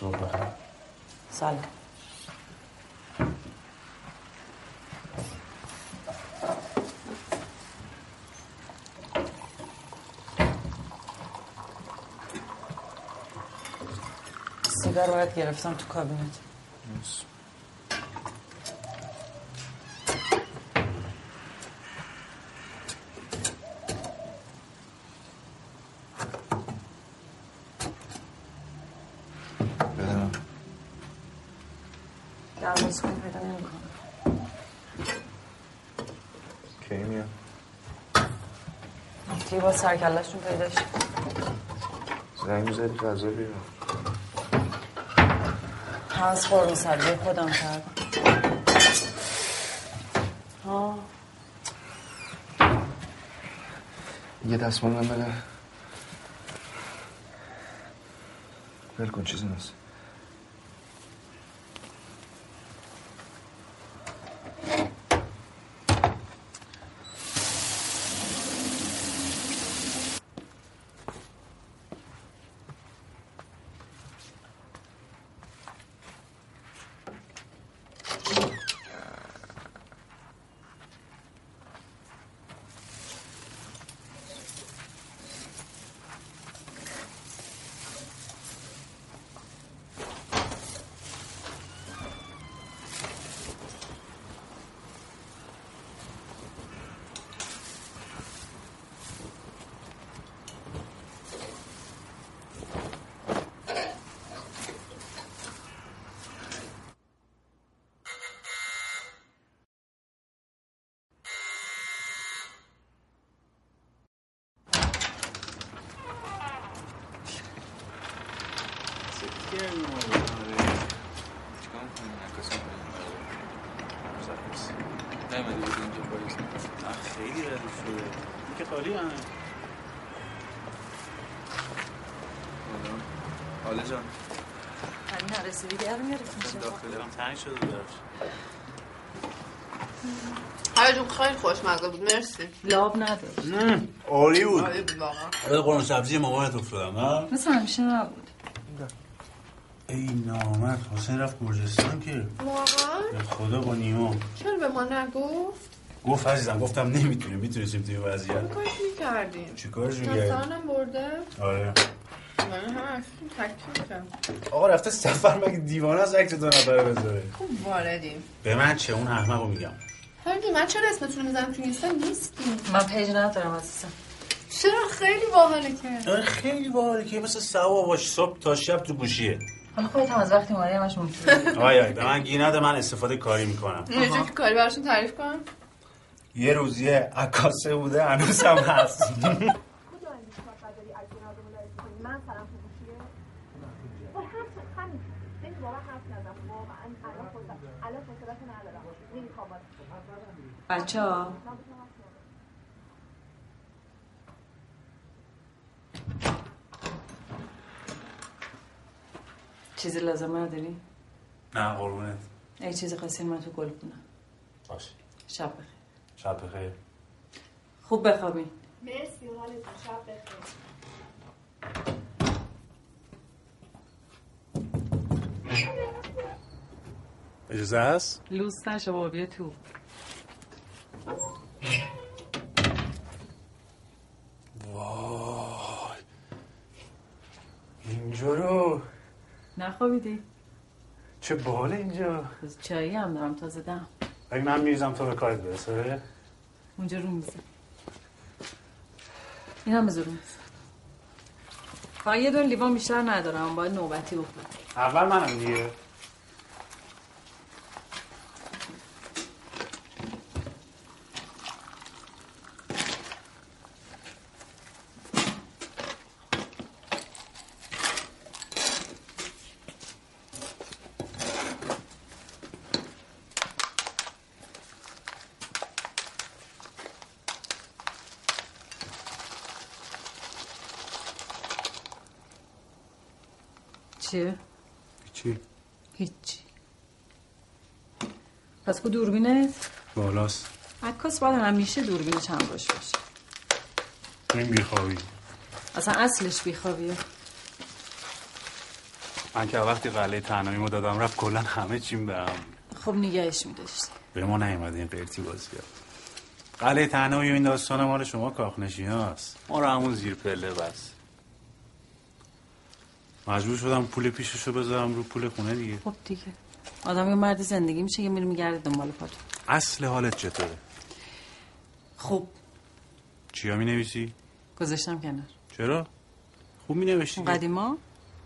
صبح سلام. سیگار باید گرفتم تو کابینت بدم دروازه کنی پیدا نمی‌کنم کی میاد دیگه با سرکلشون پیدا شد. زنگ می‌زدی غذا بیارم. هست قرم سبزی خودم کرد ها. یه دستمال من بده. ول کن چیزی نیست خیلی ردیف شده این که خالی همه حالا جان رسیدی دیگه رو می‌رفتیم دلم تنگ شده براش آره جون خیلی خوشمزه بود مرسی. لاب نداشت. عالی بود. عالی بود واقعا. آره قرمه سبزی مامانت افتادم ها مثل همیشه نبود. ای نامرد حسین رفت گرجستان که واقعا خدا با نیما. چرا به ما نگفت؟ گفت عزیزم گفتم نمی‌تونیم می‌تونستیم توی وضعیت. کارش می‌کردیم چیکارش میگه دستانم برده؟ آره. من هم آقا رفته سفر مگه دیوانه از عکس دو نفره بذاره خوب واردیم. به من چه؟ اون احمقو میگم. هرگی من چرا اسمتون رو می‌زنم تو اینستا نیستیم. من پیج ندارم عزیزم. چرا؟ خیلی باحاله که. آره خیلی باحاله که مثل سوا باش صبح تا شب تو گوشیه. حالا خودت هم از وقتی ماری همش ممکنه. آی آی به من گی نده من استفاده کاری می‌کنم. یه جور که کاری براشون تعریف کن. یه روزیه عکاسه بوده هنوز هم هست. بچه ها. چیزی لازم نداری؟ نه قربونت. ای چیزی خواستین من تو گل کنم باش شب بخیر. شب بخیر. خوب بخوابین مرسی حالتون شب بخیر. اجازه هست؟ لوس نشه بابا بیا تو. وای. اینجا رو. نخوابیدی؟ چه باله اینجا. چایی هم دارم تازه دم. اگه من میریزم تو به کارت برسه. اونجا رو میزه این هم رو میزه فقط یه دون لیوان بیشتر ندارم باید نوبتی بخورم. اول منم دیگه چیه؟ چی؟ هیچی پس کو دوربینت؟ بالاست عکاس باید همیشه دوربین چند باش باشه. این بیخوابی اصلا اصلش بیخوابیه. من که وقتی قلعه تنهاییمو دادم رفت کلا همه چیم به هم. خب نگهش میداشتی. به ما نیومده این قیرتی بازی قلعه تنهایی و این داستان مال شما کاخنشین هاست. ما رو همون زیر پله بس. مجبور شدم پول پیششو بذارم رو پول خونه دیگه. خب دیگه. آدم یه مرد زندگی میشه که میره میگرده دنبال پاتو. اصل حالت چطوره؟ خب چیا می نویسی؟ گذاشتم کنار. چرا؟ خوب می نوشتی قدیما؟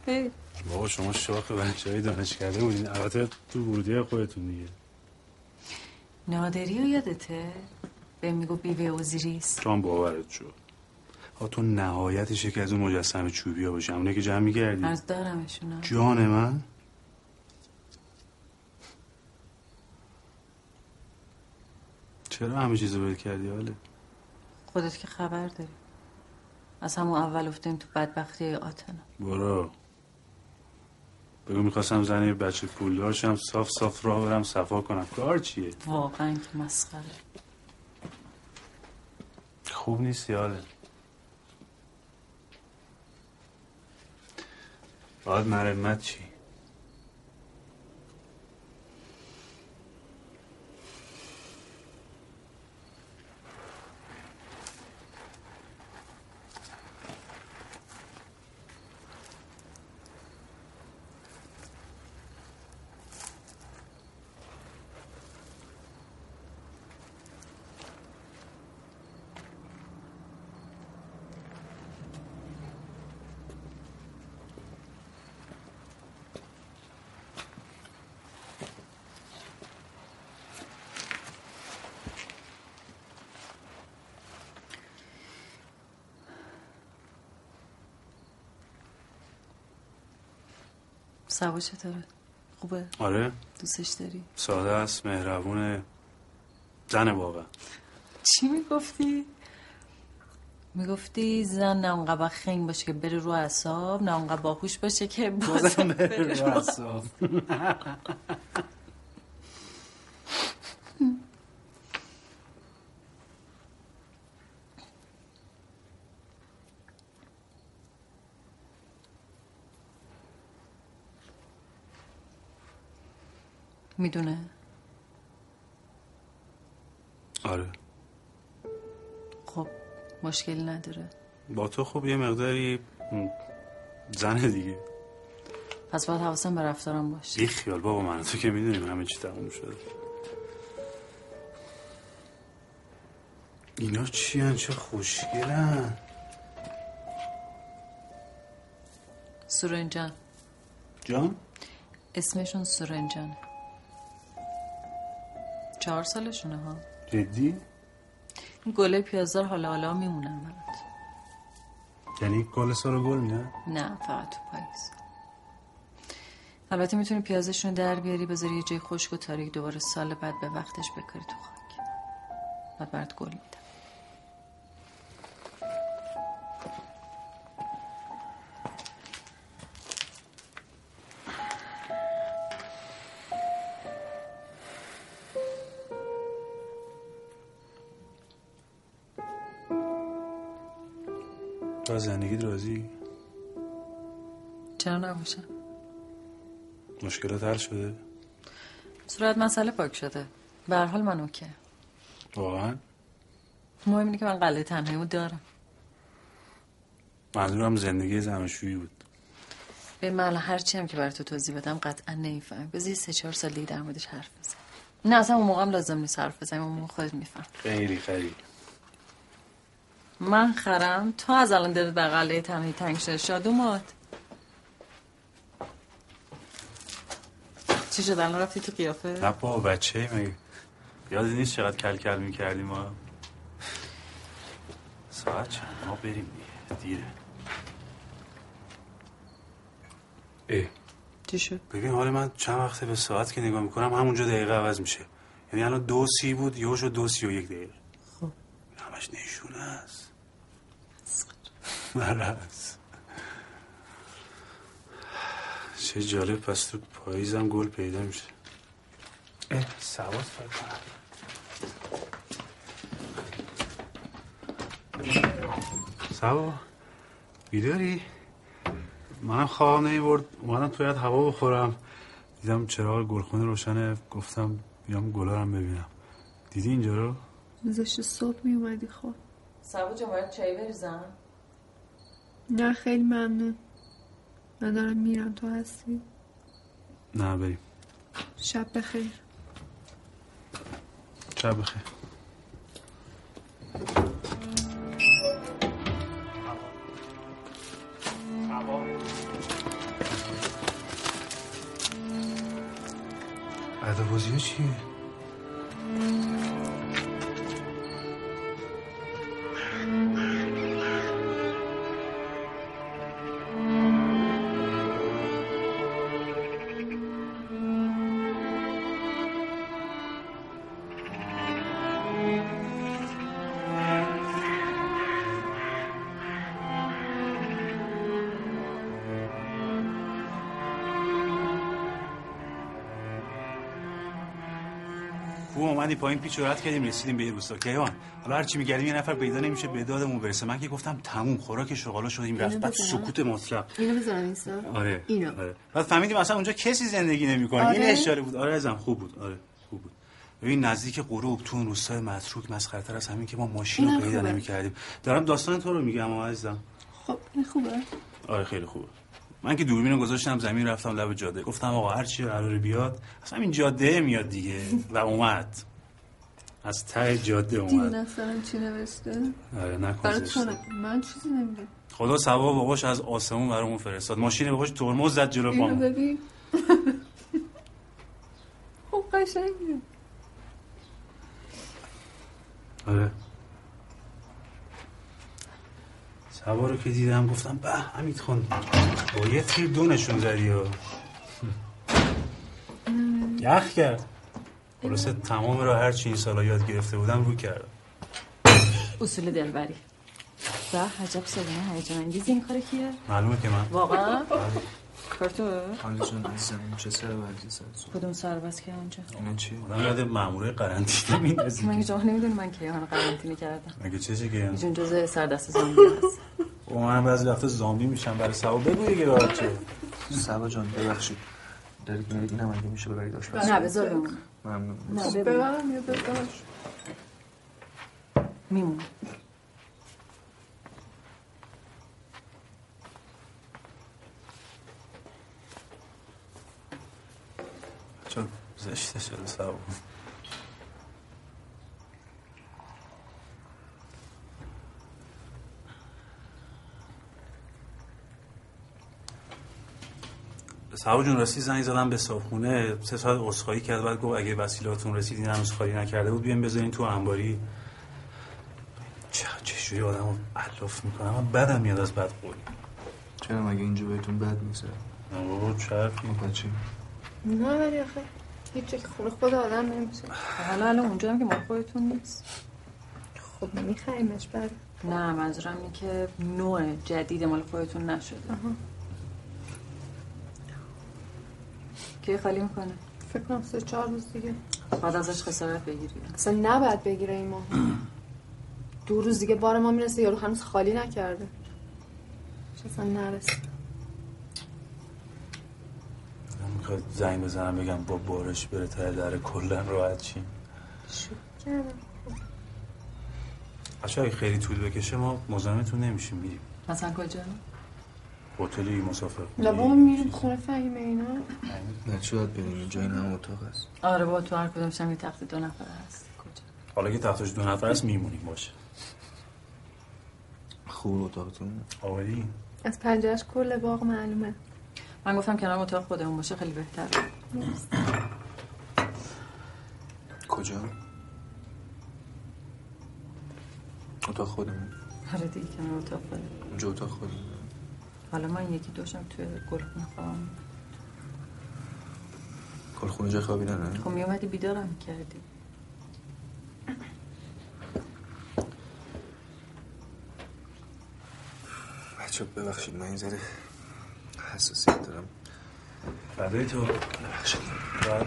هی، بابا شما شاخ بچه های دانش کرده بودین. البته تو ورودی خودتون دیگه. نادری رو یادته؟ به میگو بیوه اوزیریس تو هم باورت شد ها تو نهایتش یکی از اون مجسمه چوبی ها باشه. همونه که جمع میگردی از دارمشون جان من؟ چرا همه چیزو ول کردی حاله خودت که خبر داری. از همون اول افتیم تو بدبختی آتنا. برو. بگو می‌خواستم زن یه بچه شم صاف صاف راه برم صفا کنم. کار چیه؟ واقعا که مسخره. خوب نیستی حاله باید مرمت چی؟ سبا چطوره خوبه؟ آره. دوستش داری؟ ساده است مهربونه. زن واقعا چی می‌گفتی؟ می‌گفتی زن نه اونقدر خنگ باشه که بره رو اعصاب نه اونقدر باهوش باشه که بازم بره رو می‌دونه. آره. خب مشکلی نداره. با تو خب یه مقداری زنه دیگه. پس باید حواسم به رفتارم باشه. بی خیال بابا من تو که می‌دونیم همه چی تموم شده. اینا چی هن؟ چه خوشگلن. سورنجان. جان؟ اسمشون سورنجانه چهار سالشونه ها. جدی؟ این گله پیازدار حالا حالا میمونن برات. یعنی گل سال گل میدن نه فقط تو پاییز. البته می‌تونی پیازشون در بیاری بذاری یه جای خشک و تاریک دوباره سال بعد به وقتش بکاری تو خاک. بعد برات گل میدم. نباشم مشکلات حل شده؟ صورت مسئله پاک شده. به حال من اوکی. واقعا؟ مهم اینه که من قلعه تنهاییمو دارم. منظورم زندگی زمشویی بود. به من هرچی هم که برای تو توضیح بدم قطعا نمی‌فهمی. بذار یه سه چهار سال دیگه در موردش حرف بزن نه اصلا اون موقع هم لازم نیست حرف بزنیم. اون موقع خودت میفهم خیلی خیلی. من خرم. تو از الان دلت به قلعه تنهایی تنگ شده شادومات چی شد؟ الان رفتی تو قیافه؟ نه بابا بچه مگه؟ یادی نیست چقدر کل کل می‌کردیم ما. ساعت چند؟ ما بریم دیگه دیره. اه چی شد؟ ببین حال من چند وقته به ساعت که نگاه می‌کنم همونجا دقیقه عوض میشه. یعنی الان دو سی بود یهو شد دو سی و یک دقیقه. خب. همش نشونه است. مرز چه جالب پس تو پاییزم گل پیدا میشه. اه سواد فکر کنم. سوا بیداری؟ منم خواب نمی‌برد. اومدم تویت هوا بخورم. دیدم چراغ گلخونه روشنه. گفتم بیام گلارم ببینم. دیدی اینجا رو؟ میذاشته صبح میومدی خب سبا جان باید چای بریزم؟ نه خیلی ممنون. من دارم میرم. تو هستی؟ نه بریم. شب بخیر. شب بخیر. بازی ها چیه؟ اومدی پایین پیچ رد کردیم رسیدیم به یه روستا. کیوان حالا هر چی میگردیم یه نفر پیدا نمیشه به دادمون برسه من که گفتم تموم خوراک شغالا شدیم. رفت بعد بزنم؟ سکوت مطلق. اینو بذارم این سر. آره اینو. آره. بعد فهمیدیم اصلا اونجا کسی زندگی نمی‌کنه. آره؟ این اشاره بود. آره ازم خوب بود. آره خوب بود. ببین نزدیک غروب تو اون روستای متروک مسخرتر از همین که ما ماشین رو پیدا. نمی‌کردیم. دارم داستان تو رو میگم عزیزم. خب این خوبه. آره خیلی خوبه. من که دوربین رو گذاشتم زمین رفتم لب جاده. گفتم آقا هر چی قراره بیاد اصلا این جاده میاد دیگه. و اومد. از ته جاده دیدی اومد. مثلا چی نوشته؟ آره نکن. من چیزی نمیگم خدا سوا باباش از آسمون برامون فرستاد. ماشین باباش ترمز زد جلو اینو پامون. ببین. خب قشنگه. آره. سوا رو که دیدم گفتم به حمید خان با یه تیر دو نشون زدی یخ کرد. خلاصه تمام رو هر چی این سالا یاد گرفته بودم رو کردم. اصول دلبری. و عجب صدای هیجان انگیز این کار کیه؟ معلومه که من. واقعا؟ کار تو؟ حالا جان عزیزم این چه سر ورزی سر کدوم سرباز که اونجا؟ اینا چیه؟ آدم یاد ماموره قرنطینه میندازی من جواب نمی‌دونی من کیهان قرنطینه کردم. مگه چه که ایشون جزء سردست زامبی هست. او من بعضی وقتا زامبی میشم برای سوا بگو دیگه راحت چه. سبا جان ببخشید. دارید میرید؟ اینم اگه میشه ببرید آشپز نه بذار بمونه ممنون. ببین. ببرم یا بذارش میمونه چون زشته شده سوا سبا جون راستی زنگ زدم به صابخونه سه ساعت عذرخواهی کرد بعد گفت اگه وسیلاتون رسید این هنوز خالی نکرده بود بیاین بذارین تو انباری. چه چجوری آدم رو علاف می‌کنم؟ من بدم میاد از بد قولی چرا مگه اینجا بهتون بد نیست نه بابا چه حرفی این چی؟ نه ولی آخه هیچ که خونه خود آدم نمیشه حالا الان اونجا هم که مال خودتون نیست. خب میخریمش بعد. نه منظورم اینه که نوع جدید مال خودتون نشده. کی خالی می‌کنه؟ فکر کنم سه چهار روز دیگه. بعد ازش خسارت بگیری. اصلا نباید بگیره این ماه. دو روز دیگه بار ما می‌رسه یارو هنوز خالی نکرده. چه اصلا نرسید من می‌خواد زنگ بزنم بگم با بارش بره ته در کلا راحت چی شو کردم. بچه خیلی طول بکشه ما مزاحمتون نمیشیم میریم. مثلا کجا؟ هتلی مسافر لبا میریم خونه فهیمه اینا. نه چه باید بریم اینجا این هم اتاق هست. آره با تو هر کدومش هم یه تخت دو نفر هست. کجا؟ حالا که تختش دو نفر است میمونیم باشه. خوب اتاقتون آوری؟ از پنجرش کل باغ معلومه. من گفتم کنار اتاق خودمون باشه خیلی بهتره. کجا؟ اتاق خودمون. آره دیگه کنار اتاق خودمون. اونجا اتاق خودمون. حالا من یکی دوشم توی گلخونه خوابم کل خونه جا خوابی نه خب میومدی بیدارم کردی بچه ببخشید من این ذره حساسیت دارم. فدای تو. ببخشید. راحت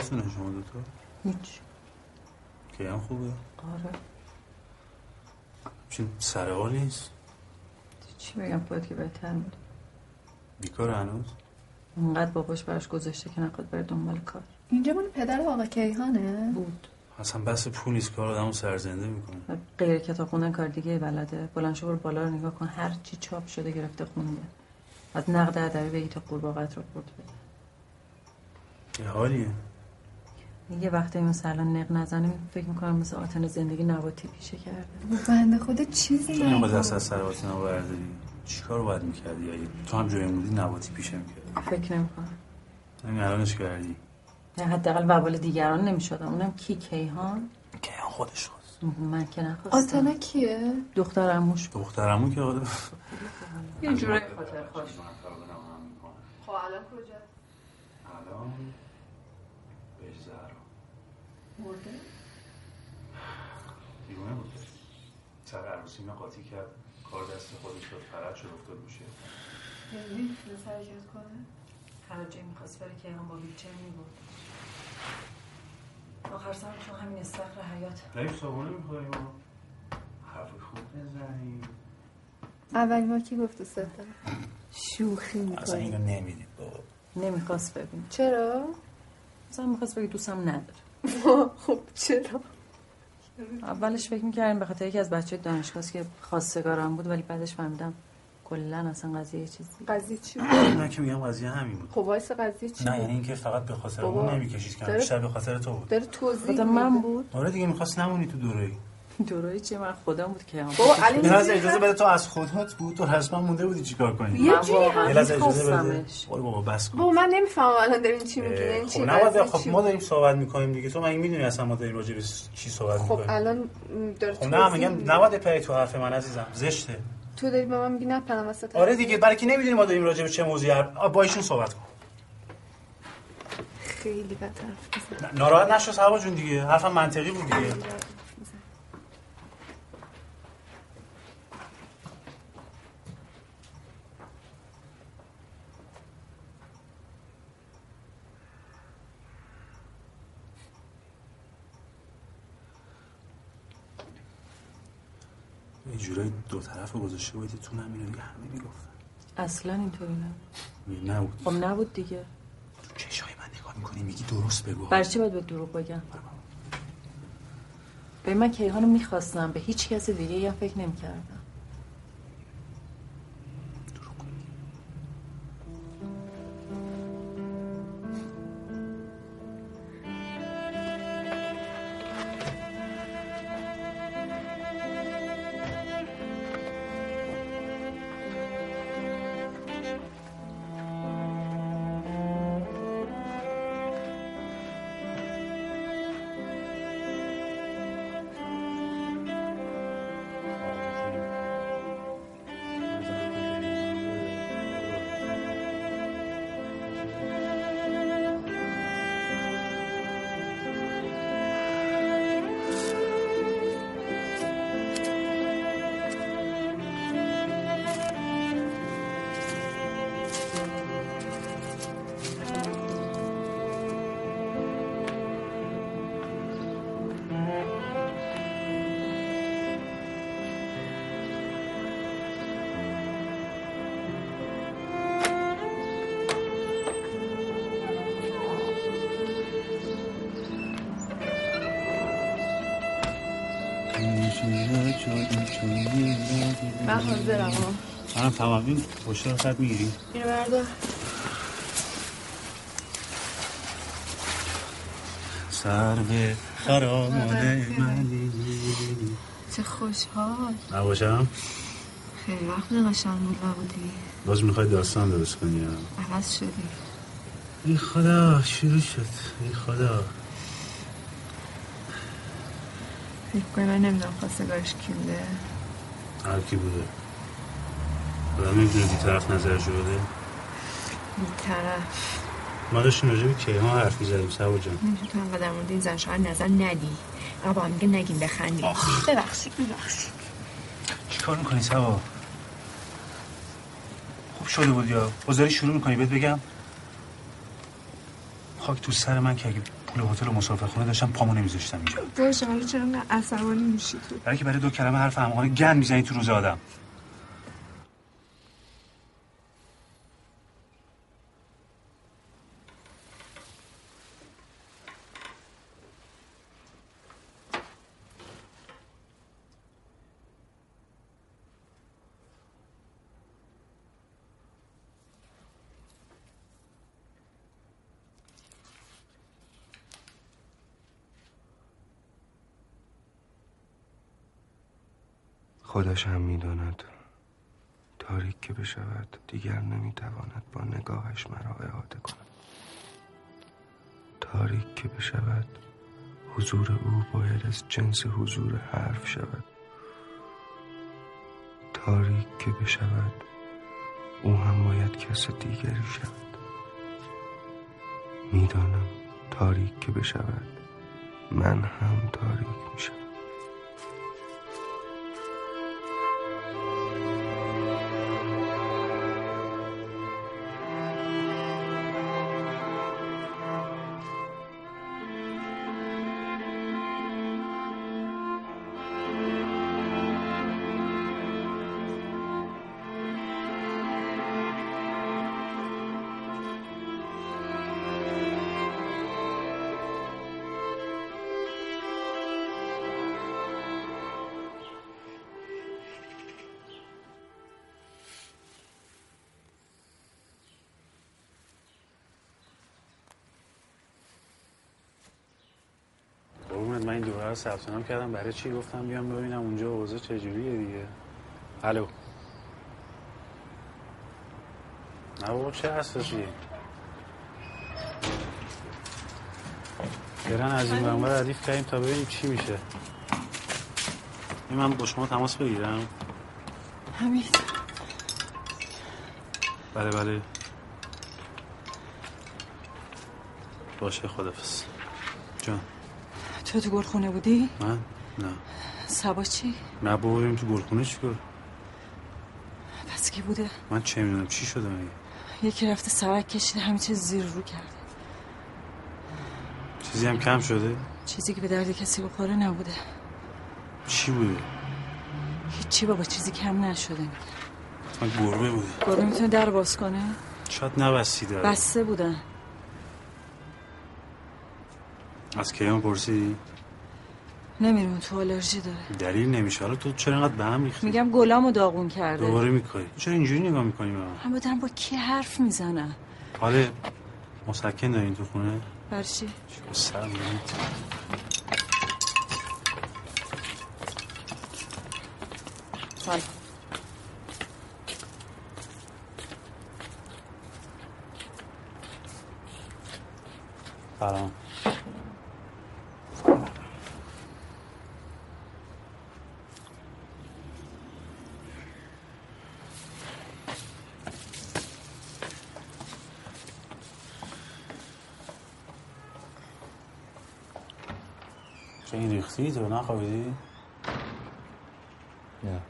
چتونه شما دوتا هیچ. کیهان خوبه؟ آره. چون سر نیست؟ چی بگم خودت که بهتر می‌دونی. بیکار هنوز؟ اونقدر باباش براش گذاشته که نخواد بره دنبال کار. اینجا مال پدر آقا کیهانه؟ بود. اصلا بس پول نیست کار آدمو سرزنده می‌کنه. غیر کتاب خوندن کار دیگه بلده. بلند شو بالا رو نگاه کن. هر چی چاپ شده گرفته خونده از نقد ادبی بگی تا قورباغت رو برد بده. یه حالیه. یه وقتی مثلا نق نزنه فکر می‌کنم مثل آتن زندگی نباتی پیشه کرده بنده خدا چیزی اینقدر نگفت. دست از سر نو برداری چیکار باید می‌کردی اگه تو هم جای بودی نباتی پیشه می‌کردی فکر نمی‌کنم همین الانش کردی نه حداقل وبال دیگران نمی‌شد اونم کی کیهان کیهان خودش خواست من که نخواستم آتنا کیه؟ دختر اموش دخترمون که آدم یه جورایی خاطر خوش خب الان کجا؟ الان مرده؟ دیوانه بود. سر عروسی قاطی کرد. کار دست خودش شد فرد شد افتاد میشه نمی‌تونست حرکت کنه؟ هر جایی می‌خواست بره کیهان با ویلچر میبود آخر سرم چون همین استخر حیات نهیم صابونه می‌خوریم حرف خوب بزنیم. اول ما کی گفت دوست دارم؟ شوخی اصلا می‌کنی اینو نمی‌دید بابا. نمی‌خواست ببین چرا؟ مثلا می‌خواست بگی دوستم نداره. خب چرا؟ اولش فکر می‌کردیم به خاطر یکی از بچه دانشگاه که خواستگارم بود ولی بعدش فهمیدم کلا اصلا قضیه یه چیزی قضیه چی بود؟ من که میگم قضیه همین بود خب وایس قضیه چی نه؟ یعنی اینکه فقط به خاطر اون نمی‌کشید که بیشتر به خاطر تو بود داره توضیح خاطر من. بود آره دیگه می‌خواست نمونی تو دوره دورایی چی من خودم بود که هم بابا علی یه لحظه اجازه بده تو از خودت بود تو حتما مونده بودی چیکار کنی؟ یه من لحظه اجازه بده. وای بابا بس کن. بابا من نمی‌فهمم الان دارین چی میگین این خب چی قضیه خب ما؟ داریم صحبت می‌کنیم دیگه. تو مگه می‌دونی اصلا ما داریم راجع به چی صحبت خب می‌کنیم؟ الان م، داره خب نه میگم. نباید پری تو حرف من عزیزم. زشته. تو داری به من میگی نپرم وسط آره دیگه برای کی نمی‌دونی ما داریم راجع به چه موضوعی با ایشون صحبت کن. خیلی بد حرف می‌زنی. نه، ناراحت نشو سبا جون دیگه. حرفم منطقی بود دیگه. جورایی دو طرف رو گذاشته بودی تو نمیره دیگه همه می‌گفتن. اصلا اینطوری نبود نه بود خب نبود دیگه. تو چشای من نگاه می‌کنی میگی درست بگو. برای چی باید به دروغ بگم؟ به من کیهانو می‌خواستم به هیچ کس دیگه هم فکر نمی‌کردم. این پشت رو خط می‌گیری؟ اینو بردار سر به خرامان منی چه خوشحال. نباشم؟ خیلی وقت قشنگ بود نبودی باز می‌خوای داستان درست کنی؟ عوض شدی. ای خدا شروع شد. ای خدا. فکر کنی من نمی‌دونم خواستگارش کی بوده. هر کی بوده. آدم می‌دونه بی طرف نظرش بوده بیطرف. ما داشتیم راجع به کیهان حرف می‌زدیم سبا جان. نمیشه تو هم در مورد این زن شوهر نظر ندی. اما با هم دیگه نگیم بخندیم. ببخشید ببخشید. چی کار می‌کنی سبا خوب شده بود یا؟ بازاری شروع می‌کنی؟ بهت بگم. خاک تو سر من که اگه پول هتل و مسافرخونه داشتم پامو نمیذاشتم اینجا. باشه حالا چرا انقدر عصبانی میشی تو؟ برای که برای دو کلمه حرف همقانه گن می‌زنی تو روز آدم. خودش هم می‌داند. تاریک که بشود دیگر نمی‌تواند با نگاهش مرا احاطه کند. تاریک که بشود حضور او باید از جنس حضور حرف شود. تاریک که بشود او هم باید کس دیگری شود. می‌دانم تاریک که بشود من هم تاریک میشم ثبت نام کردم. برای چی گفتم بیام ببینم اونجا اوضاع چجوریه دیگه. الو. نه بابا چه اساسیه برن از این برنامه ردیف کردیم تا ببینیم چی میشه. این من با شما تماس بگیرم. حمید. بله بله. باشه خدافز جان. تو تو گلخونه بودی؟ من؟ نه. سبا چی؟ نه بابا بریم تو گلخونه چیکار؟ پس کی بوده؟ من چه می‌دونم چی شده مگه؟ یکی رفته سرک کشیده همه چیز زیر رو کرده. چیزی هم کم شده؟ چیزی که به درد کسی بخوره نبوده. چی بوده؟ هیچی بابا چیزی کم نشده. من گربه بوده. گربه می‌تونه در باز کنه؟ شاید نبستیده. بسته بودن. از کیان پرسیدی نمیرون تو آلرژی داره. دلیل نمیشه. حالا تو چرا انقدر به هم ریختی؟ میگم گلامو داغون کرده. دوباره می‌کنی چرا اینجوری نگاه می‌کنی به من؟ دارم با کی حرف می‌زنن؟ حالا مسکن دارین تو خونه؟ چه سر؟ سلام. سلام چه این ریختی تو نخوابیدی؟ نه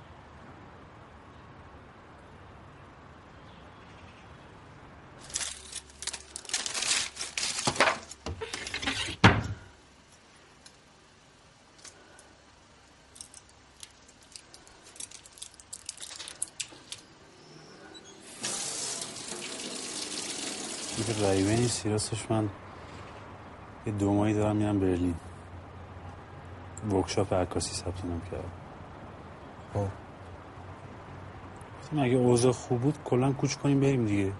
این که غریبه نیست راستش من یه دو ماهی دارم میرم برلین ورکشاپ عکاسی ثبت نام کردم. خب. گفتم اگه اوضاع خوب بود کلا کوچ کنیم بریم دیگه.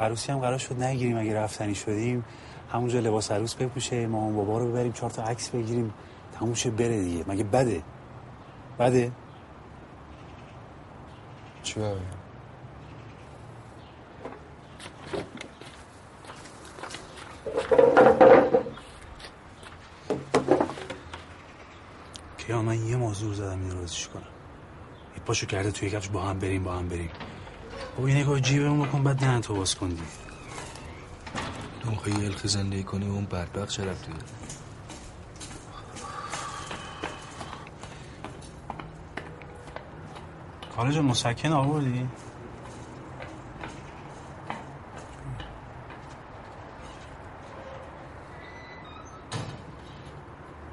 عروسی هم قرار شد نگیریم اگه رفتنی شدیم همونجا لباس عروس بپوشه مامان بابا رو ببریم چهار تا عکس بگیریم تموم شه بره دیگه. مگه بده؟ بده. چی بابا که موضوع زدم این رازیش کنم. یه پاشو کرده توی کفش با هم بریم با هم بریم. بابا یه نگاه جیبمون بکن بعد دهن تو باز کن تو می‌خوای الخی زندگی کنی و اون بدبخت چه ربطی داره؟ کالج مسکن آوردی؟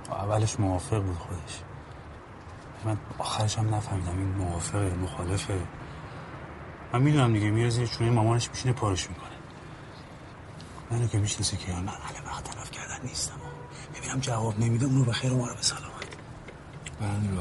اولش موافق بود خودش. من آخرش هم نفهمیدم این موافقه مخالفه. من می‌دونم دیگه میره زیر چونه مامانش میشینه پارش می‌کنه. منو که می‌شناسه که من اهل وقت طرف کردن نیستم. ببینم جواب نمیده اونو به خیر ما رو به سلامت. به همین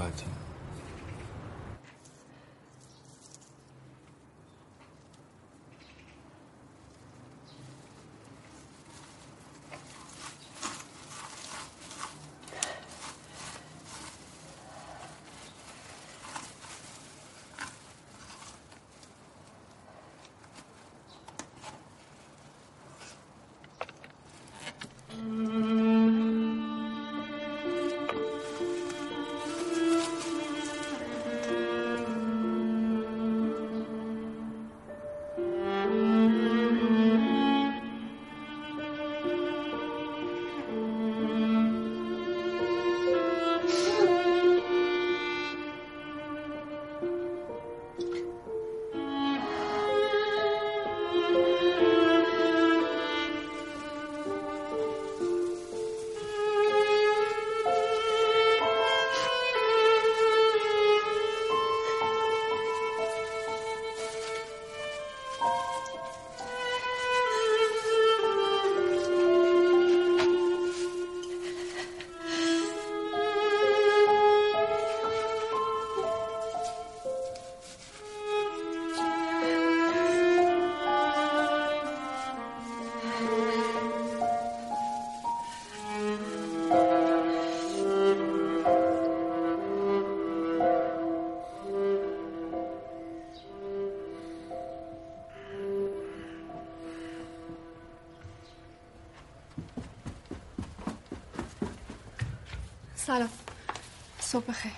صبح خیر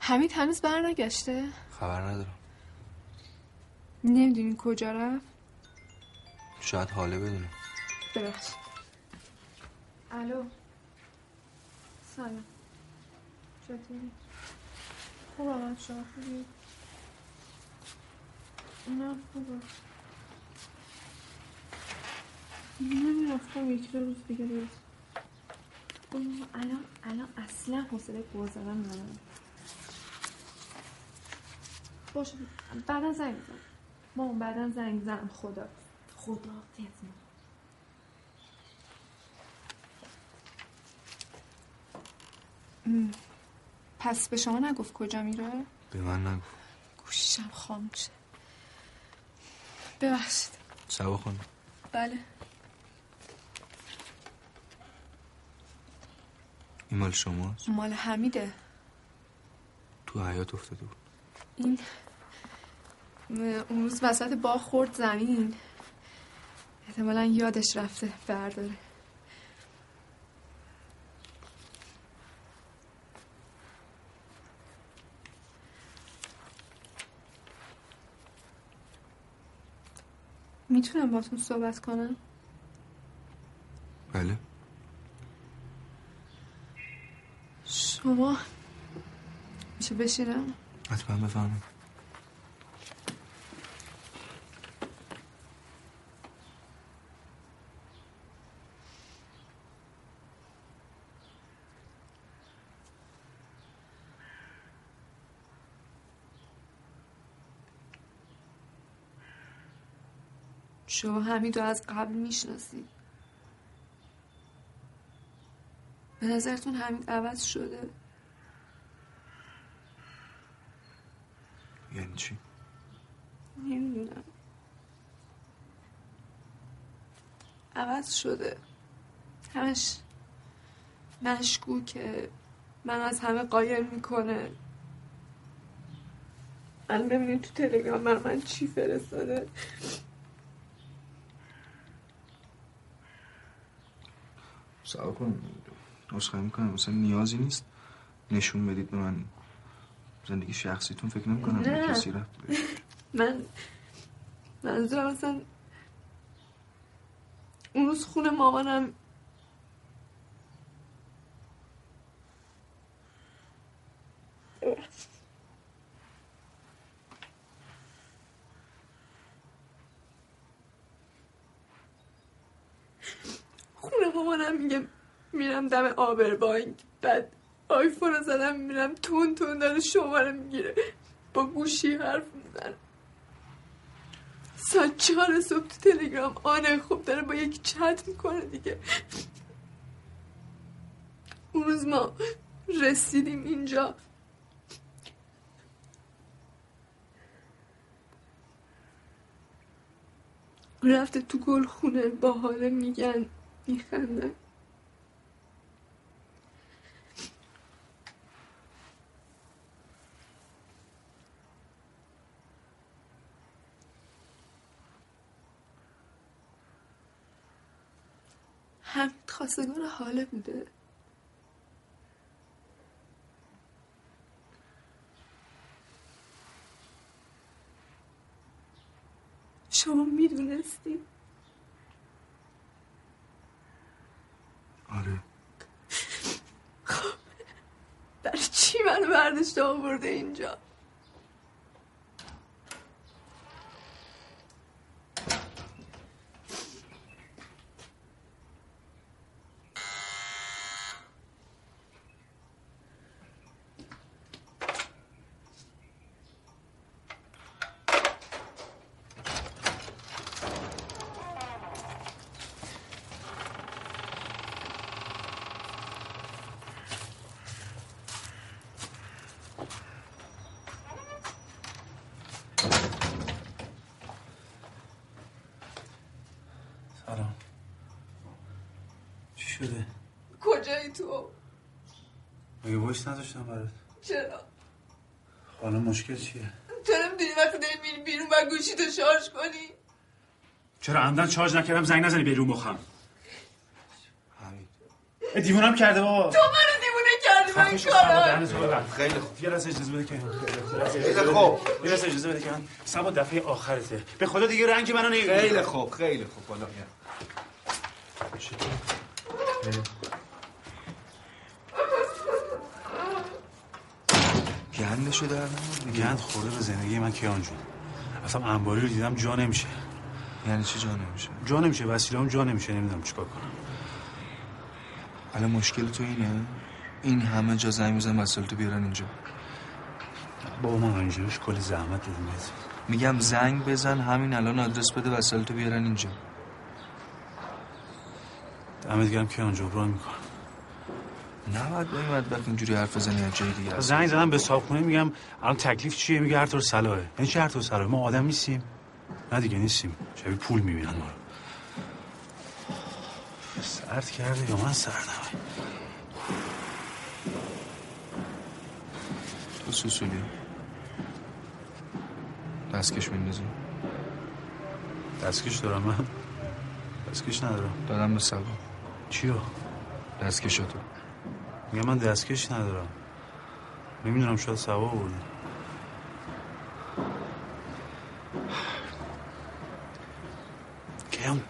حمید هنوز برنگشته؟ خبر ندارم. نمی‌دونی کجا رفت؟ شاید حاله بدونه. ببخشید. الو. سلام. چطوری خوب آمد شما؟ خوبی؟ نه خوبه نمی‌رفتم یک دو روز دیگه درست الان الان اصلا حوصله گوه زدن ندارم. باشه بعدا زنگ بزن. مامان بعدا زنگ زن خدا. خدا فیزم پس به شما نگفت کجا میره؟ به من نگو گوشیشم خاموشه ببخشید. سوا خانم. بله. این مال شماست؟ مال حمیده. تو حیات افتاده بود. این اون روز وسط باغ خورد زمین. احتمالا یادش رفته برداره. می‌تونم باتون صحبت کنم؟ بله. شما میشه بشینم؟ حتما بفهمم. شما حمید رو از قبل می‌شناسید به نظرتون حمید عوض شده؟ یعنی چی؟ نمی‌دونم. عوض شده. همش مشکوکه. من از همه قایم می‌کنه. من ببینید تو تلگرام بر من چی فرستاده. سوا کن نسخه می‌کنم. مثلا نیازی نیست نشون بدید به من. زندگی شخصیتون فکر نمی‌کنم به نه. کسی رفت من منظورم مثلا اون روز خونه مامانم خونه مامانم میگه میرم دم آبر بانک بعد آیفون رو زدم میرم تون تون داره شماره می‌گیره. با گوشی حرف می‌زنه. ساعت چهار صبح تو تلگرام. آنه خوب داره با یکی چت می‌کنه دیگه. اون روز ما رسیدیم اینجا. رفته تو گل خونه با حاله میگن میخندن. هم خواستگار حاله بوده. شما می‌دونستی؟ آره. برای چی منو برداشته آورده اینجا سلام چی شده؟ کجایی تو voice نذاشتم برات. چرا؟ حالا مشکل چیه؟ تو نمی‌دونی وقتی داری میری بیرون و گوشی تو شارژ کنی؟ چرا عمدا شارژ نکردم زنگ نزنی رو مخم؟ حمید. دیوونم کرده بابا. تو منو دیوونه کردی کارا خیلی خوب. یه لحظه اجازه بده که خیلی خوب. یه لحظه اجازه بده که من سبا دفعه آخرته. به خدا دیگه رنگ منو نمی‌بینی. خیلی خوب خیلی خوب. بالا گندشو در گند خورده به زندگی من کیان جون. اصلا انباری رو دیدم جا نمیشه. یعنی چی جا نمیشه؟ جا نمیشه وسیله هم جا نمیشه. نمی‌دونم چیکار کنم. الان مشکل تو اینه؟ این همه جا زنگ میزن وسایل تو بیارن اینجا. بابا من اینجوریش کلی زحمت دادیم بهت. میگم زنگ بزن همین الان آدرس بده وسایل تو بیارن اینجا. دمت گرم کیان جبران می‌کنم. نباید با این مدبخ اینجوری حرف بزنی از جای دیگه زنگ زدم به صاحبخونه میگم الان تکلیف چیه؟ میگه هر طور صلاحه. یعنی چه هر طور صلاحه؟ ما آدم نیستیم. نه دیگه نیستیم. شبیه پول می‌بینن ما رو. سرد کرده یا من سردم تو سوسولی دستکش میندازی؟ دستکش دارم من. دستکش ندارم. دادم به سبا. چیو؟ دستکشاتو میگم من دستکش ندارم. نمی‌دونم شاید سوا برده کم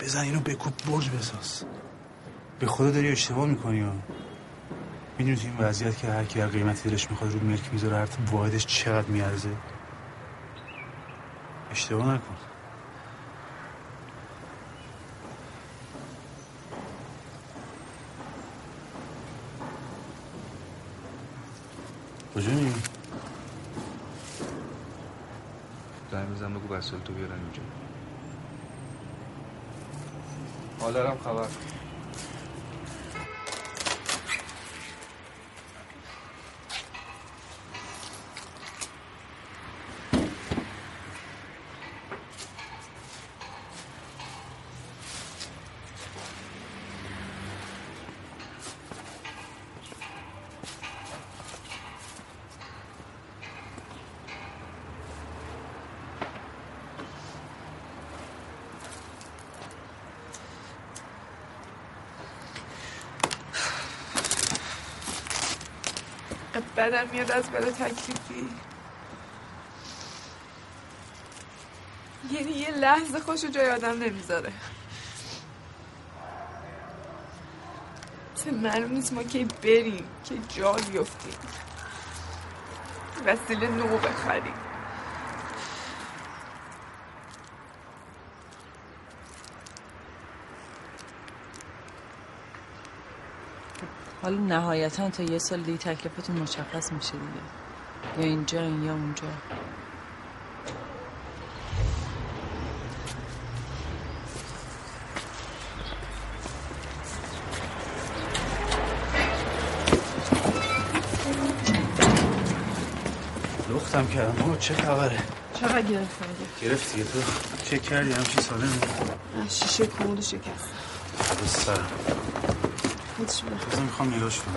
بزن اینو بکوب برج بساز. به خدا داری اشتباه می‌کنی ها. می‌دونی این وضعیت که هر کی هر قیمتی دلش می‌خواد رو ملک می‌ذاره هر واحدش چقدر میارزه؟ اشتباه نکن کجا میری؟ زنگ وسایل تو بیارن اینجا. حالا هم خبر. بدم میاد از بلا تکلیفی. یعنی یه لحظه خوش جای آدم نمی‌ذاره. معلوم نیست ما که بریم که جا بیفتیم. وسیله نو بخریم. حالا نهایتا تا یه سال دیگه تکلیفتون مشخص میشه دیگه. یا اینجا یا اونجا. لختم کردم. بابا چه خبره؟ چقدر گرفتم گرفتی تو؟ چه کردی؟ همچین سالمه شیشه کمود شکست. دوست سرم هیچ بذار می‌خوام نگاش کنم.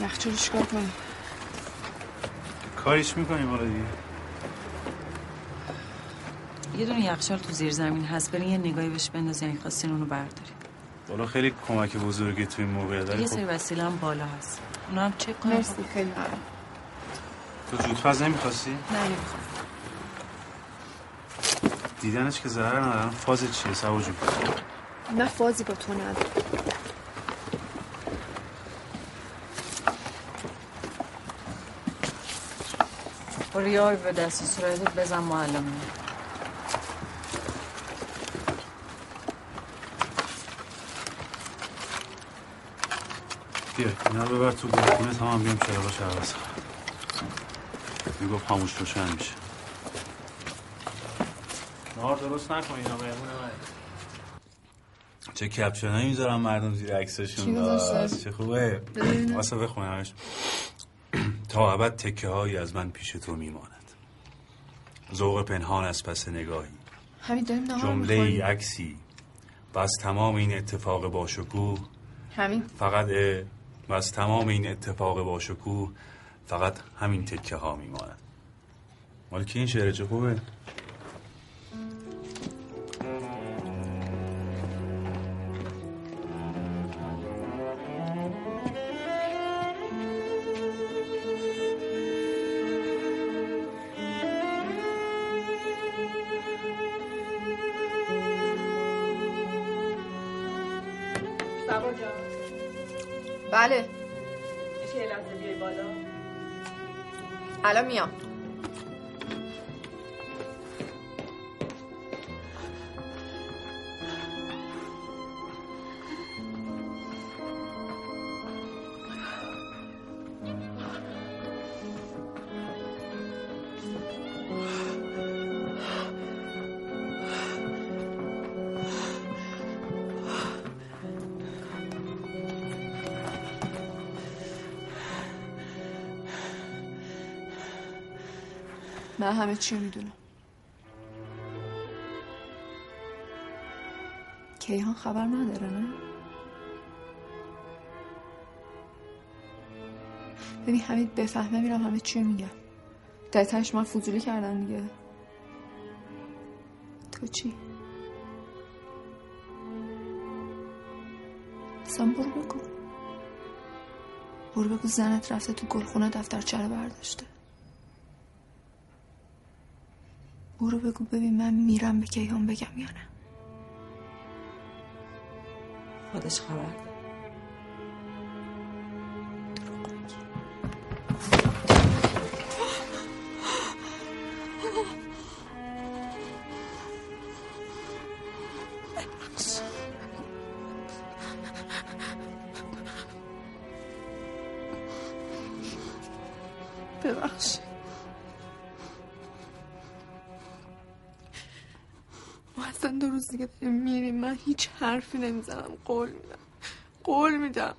یخچال چیکار کنیم کاریش می‌کنیم حالا دیگه؟ یه دونه یخچال تو زیر زمین هست. برین یه نگاهی بهش بندازین اگه خواستین اونو بردارین والا خیلی کمک بزرگی تو این موقع داری یه خب. سری وسیله هم بالا هست. اونا هم چک کنم. مرسی خیلی تو جودپز نمی‌خواستی؟ نه نمی‌خوام. دیدنش که ضرر ندارم. فاز چیه؟ سبا جون. نه فازی با تو نداره برو یار به دست صورتت بزن معلمه بیا اینا رو ببر تو گلخونه تمام بیام چراغاش عوض کنم. می‌گفت خاموش روشن میشه. نهار درست نکن اینا مهمون من. چه کپشنایی می‌ذارم مردم زیر عکسشون؟ چه خوبه؟ واسه بخونمش. تا ابد تکه هایی از من پیش تو میماند. ذوق پنهان از پس نگاهی. جمله ای. عکسی. و از تمام این اتفاق با شکوه. همین فقط و از تمام این اتفاق با شکوه فقط همین تکه ها میماند. مال کی این شعر چه خوبه؟ من همه چی می‌دونم. کیهان خبر نداره نه؟ ببین حمید بفهمه میرم همه چی میگم. دهتش من فضولی کردن دیگه. تو چی؟ سم برو بگو. برو بگو زنت رفته تو گلخونه دفترچه رو برداشته؟ برو بگو ببین من میرم به کیهان بگم یا نه خودش خبر. ببخش دو روز دیگه میریم من هیچ حرفی نمی‌زنم. قول میدم. قول میدم.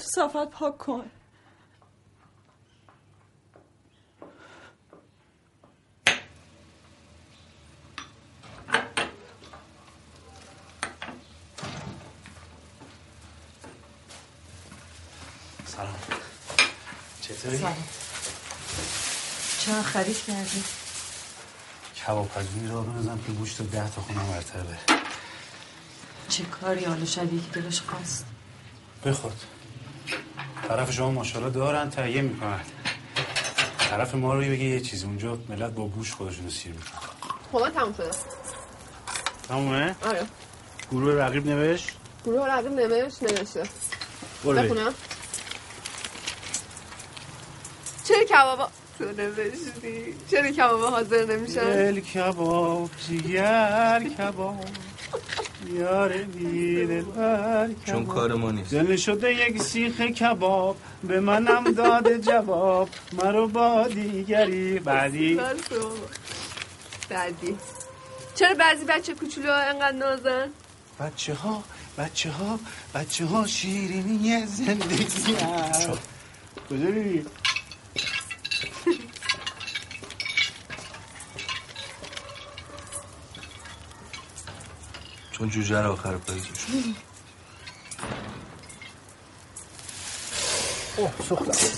تو صافت پاک کن سلام چطوری؟ سلام چرا خرید کردی؟ کباب حجمی را بنازم که گوشت ده تا خونه مرتبه چه کاری حالا شبیه که دلش خواست؟ بخورد طرف شما ماشاءالله دارن تهیه می‌کنن. طرف ما رو بگه یه چیزی اونجا ملت با گوش خودشون رو سیر می‌کنن خب تموم شده. تمومه؟ آره. گروه رقیب نوشت؟ گروه رقیب نوشت نوشته. برو. بخونم. چرا کبابا؟ تو نوشتی. چرا کبابا حاضر نمیشن؟ دل کباب جگر کباب. چون کار ما نیست. دل شده یک سیخ کباب به منم داده جواب. مرو با دیگری بعدی. بعدی. چرا بعضی بچه کوچولو انقدر نازن؟ بچه ها بچه ها بچه ها شیرینی زندگی هست. کجا چون جوجه رو آخر پایی توش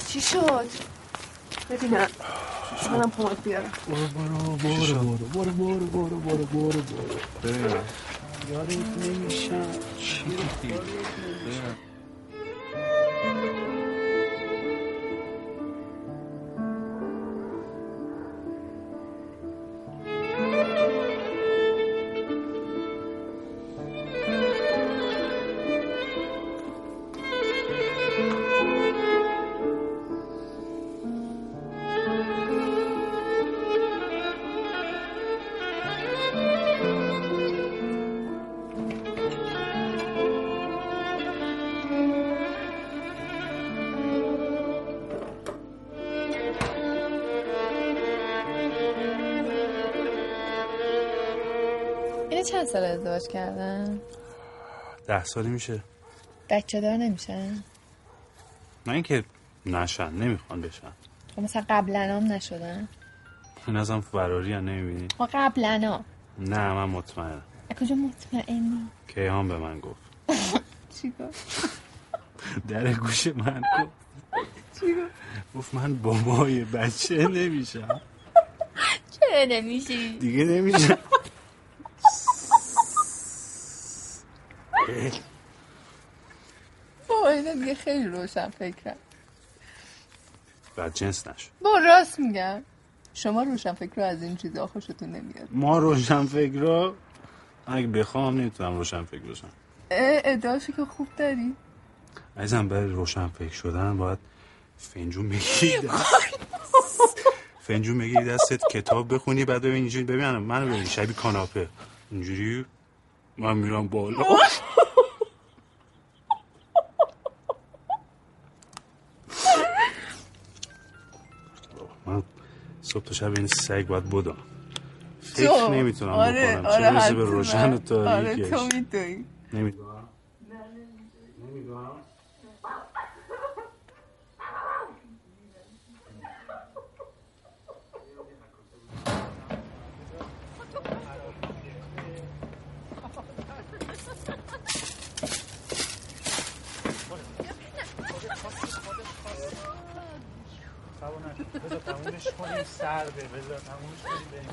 چی شد؟ ببینم. منم پماد بیارم. ببینم. یادت نمیشم سال ازدواج کردن؟ ده سالی میشه بچه دار نمیشن؟ نه اینکه نشن نمی‌خوان بشن خب مثلا قبلا هم نشدن؟ این ازم فراری هم نمی‌بینی خب قبلا هم نه من مطمئنم از کجا مطمئنی؟ کیهان به من گفت چی گفت؟ در گوش من گفت گفت من بابای بچه نمیشم چرا نمیشی؟ دیگه نمیشم بابا اینا دیگه خیلی روشن فکرم بعد جنس نشد با راست میگم شما روشن فکر رو از این چیزا خوشتون نمیاد. ما روشن فکر رو اگه بخوام نمی‌تونم روشن فکر باشم اه، ادعاشو که خوب داری. عزیزم برای روشن فکر شدن باید فنجون بگیری. دست فنجون بگیری دستت کتاب بخونی بعد ببین اینجوری ببینم منو ببین شبیه کاناپه. اینجوری؟ من میرم بالا. من صبح تا شب این سگ باید بدم. فکر تو. نمی‌تونم آره بکنم. آره چه به. روشن و آره تاریکش تو می‌دونی. نمی‌دونم. نمی‌دونم. بذار تمومش کنیم سرده بذار تمومش کنیم بریم.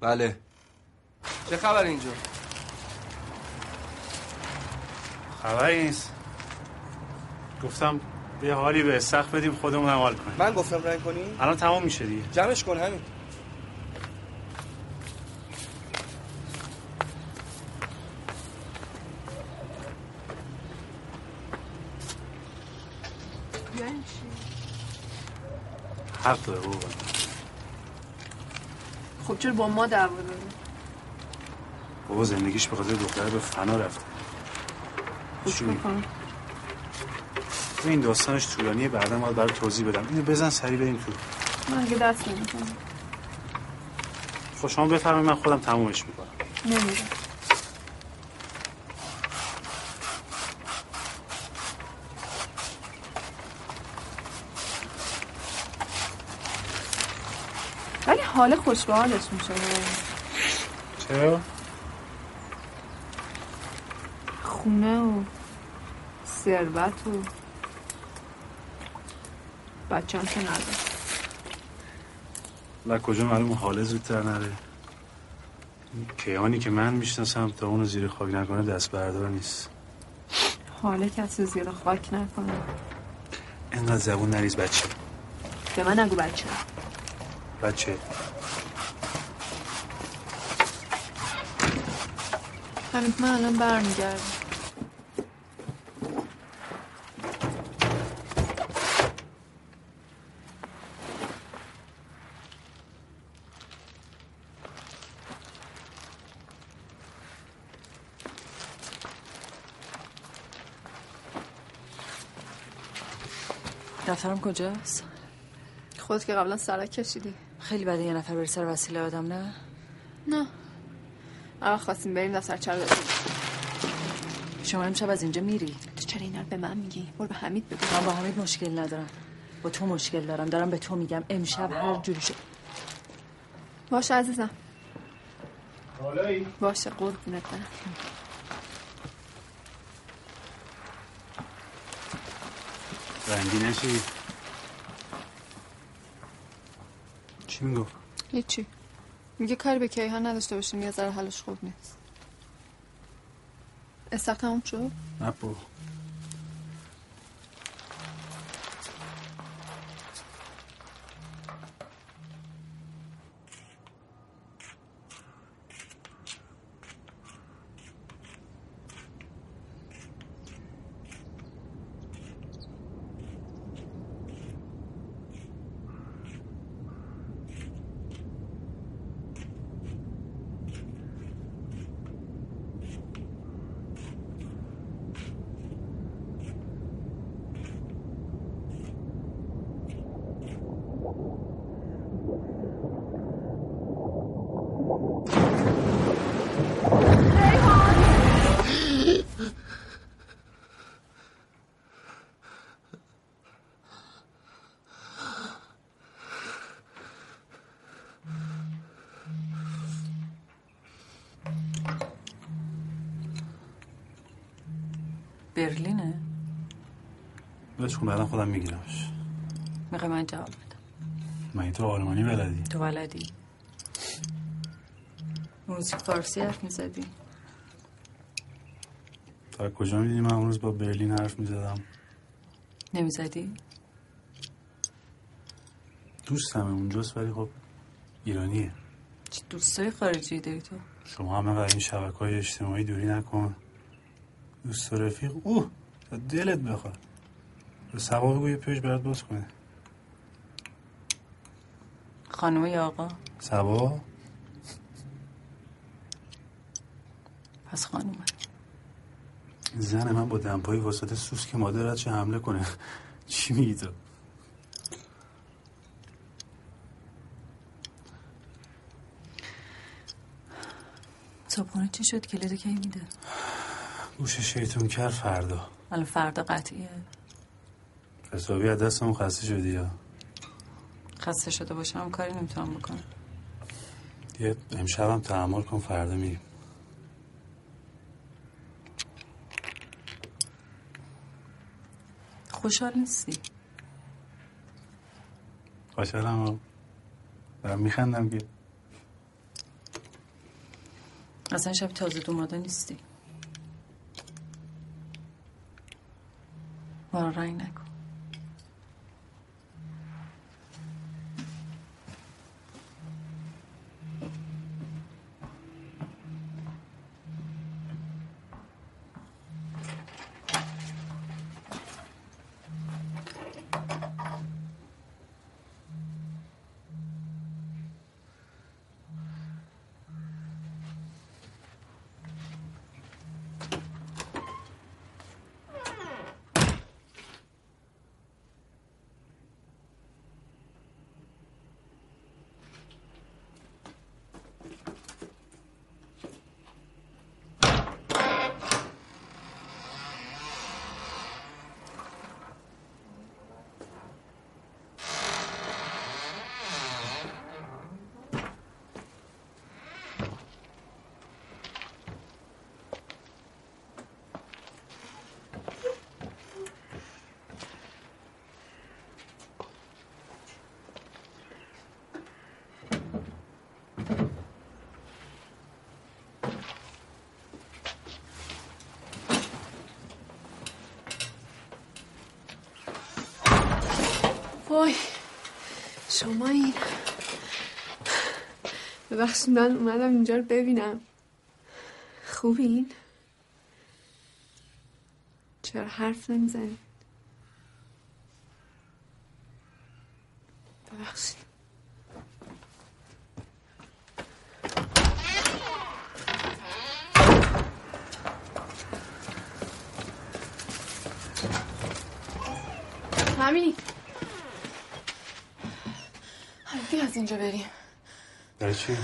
بله. چه خبر اینجا؟ خبری نیست. گفتم یه حالی به سخت بدیم خودمون هم حال کنیم. من گفتم رنگ کنی؟ الان تمام میشه دیگه. جمعش کن همین. حق داره بابا. خب چرا با ما دعوا داری؟ بابا زندگیش به خاطر دختره به فنا رفته. چی میگی؟ تو این داستانش طولانیه بعدا باید برای توضیح بدم. اینو بزن سری بریم تو. من اگه دست نمی‌کنم خب شما بفرمایید من خودم تمومش می‌کنم. نمیرم حال خوش به حالش میشه چرا؟ خونه و ثروت و بچه هم که نداره و کجا معلوم حاله زودتر نره؟ کیانی که من می‌شناسم تا اونو زیر خاک نکنه دست بردار نیست. حاله کسی زیر خاک نکنه. انقدر زبون نریز بچه. به من نگو بچه. بچه. همین من الان برمیگردم. دفترم کجاست؟ خود که قبلا سرک کشیدی. خیلی بده یه نفر بره سر وسیله آدم نه؟ نه. اول خواستیم بریم دفتر چرا شما امشب از اینجا میری؟ تو چرا اینا به من میگی؟ برو به حمید بگو. من با حمید مشکل ندارم. با تو مشکل دارم. دارم به تو میگم. امشب هر جوری شد باشه عزیزم. باشه قربونت برم. رنگی نشی. چی میگو؟ هیچی. میگه کاری به کیهان نداشته باشیم یه ذره حالش خوب نیست. استخ تموم شد؟ نه برلینه؟ بهش کن بعدا خودم میگیرمش. می‌خوای من جواب بدم. من تو آلمانی بلدی؟ تو بلدی. موزیک فارسی حرف می‌زدی؟ تا کجا می‌دونی من اون روز با برلین حرف می‌زدم؟ نمی‌زدی؟ دوستمه اونجاست ولی خب ایرانیه. چی دوستای خارجی داری تو؟ شما همه این شبکه های اجتماعی دوری نکن. دوست و رفیق. اوه دلت بخواد. به سبا بگو یه پیج برات باز کنه. خانم یا آقا؟ سبا پس خانومه. زن من با دمپایی وسط سوسک مادرت چه حمله کنه. چی میگی تو؟ صبحونه چی شد؟ کلید کی میده؟ گوش شیطون کر فردا. الان فردا قطعیه. حسابی از دستمون خسته شدی یا؟ خسته شده باشم کاری نمی‌تونم بکنم. یه امشبم تحمل کن فردا میریم. خوشحال نیستی؟ خوشحالم. دارم میخندم که. اصلا شب تازه دوماده نیستی. ما رو رنگ نکن. وای شما این ببخشید من اومدم اینجا رو ببینم خوبین؟ چرا حرف نمی‌زنی؟ ببخشید همین حالا اینجا بریم برای چی؟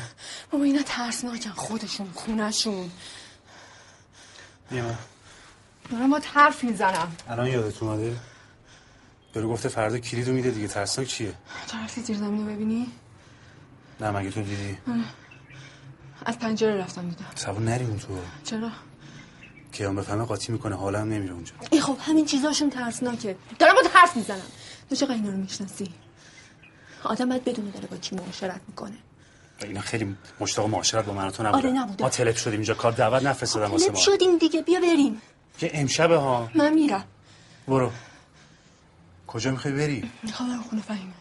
بابا اینا ترسناکن. خودشون خونشون بیا من. دارم با حرف می‌زنم. الان یادت اومده؟ یارو گفته فردا کلیدو میده دیگه. ترسناک چیه؟ تو رفتی زیر زمین رو ببینی؟ نه مگه تو دیدی؟ از پنجره رفتم دیدم. سبا نری اون تو. چرا؟ که هم بفهمه قاطی می‌کنه. حالا هم نمیره اونجا. ای خب همین چیزاشون ترسناکه. دارم با حرف می‌زنم. تو چقدر اینا رو می‌شناسی؟ آدم باید بدونه داره با کی معاشرت می‌کنه. اینا خیلی مشتاق معاشرت با من تو نبودن. آره، نبودن. ما تلپ شدیم اینجا کار دعوت نفرستادم واسه ما. شدیم دیگه بیا بریم. که امشبه ها. من میرم. برو. کجا می‌خوای بری؟ می‌خوام برم خونه فهیمه.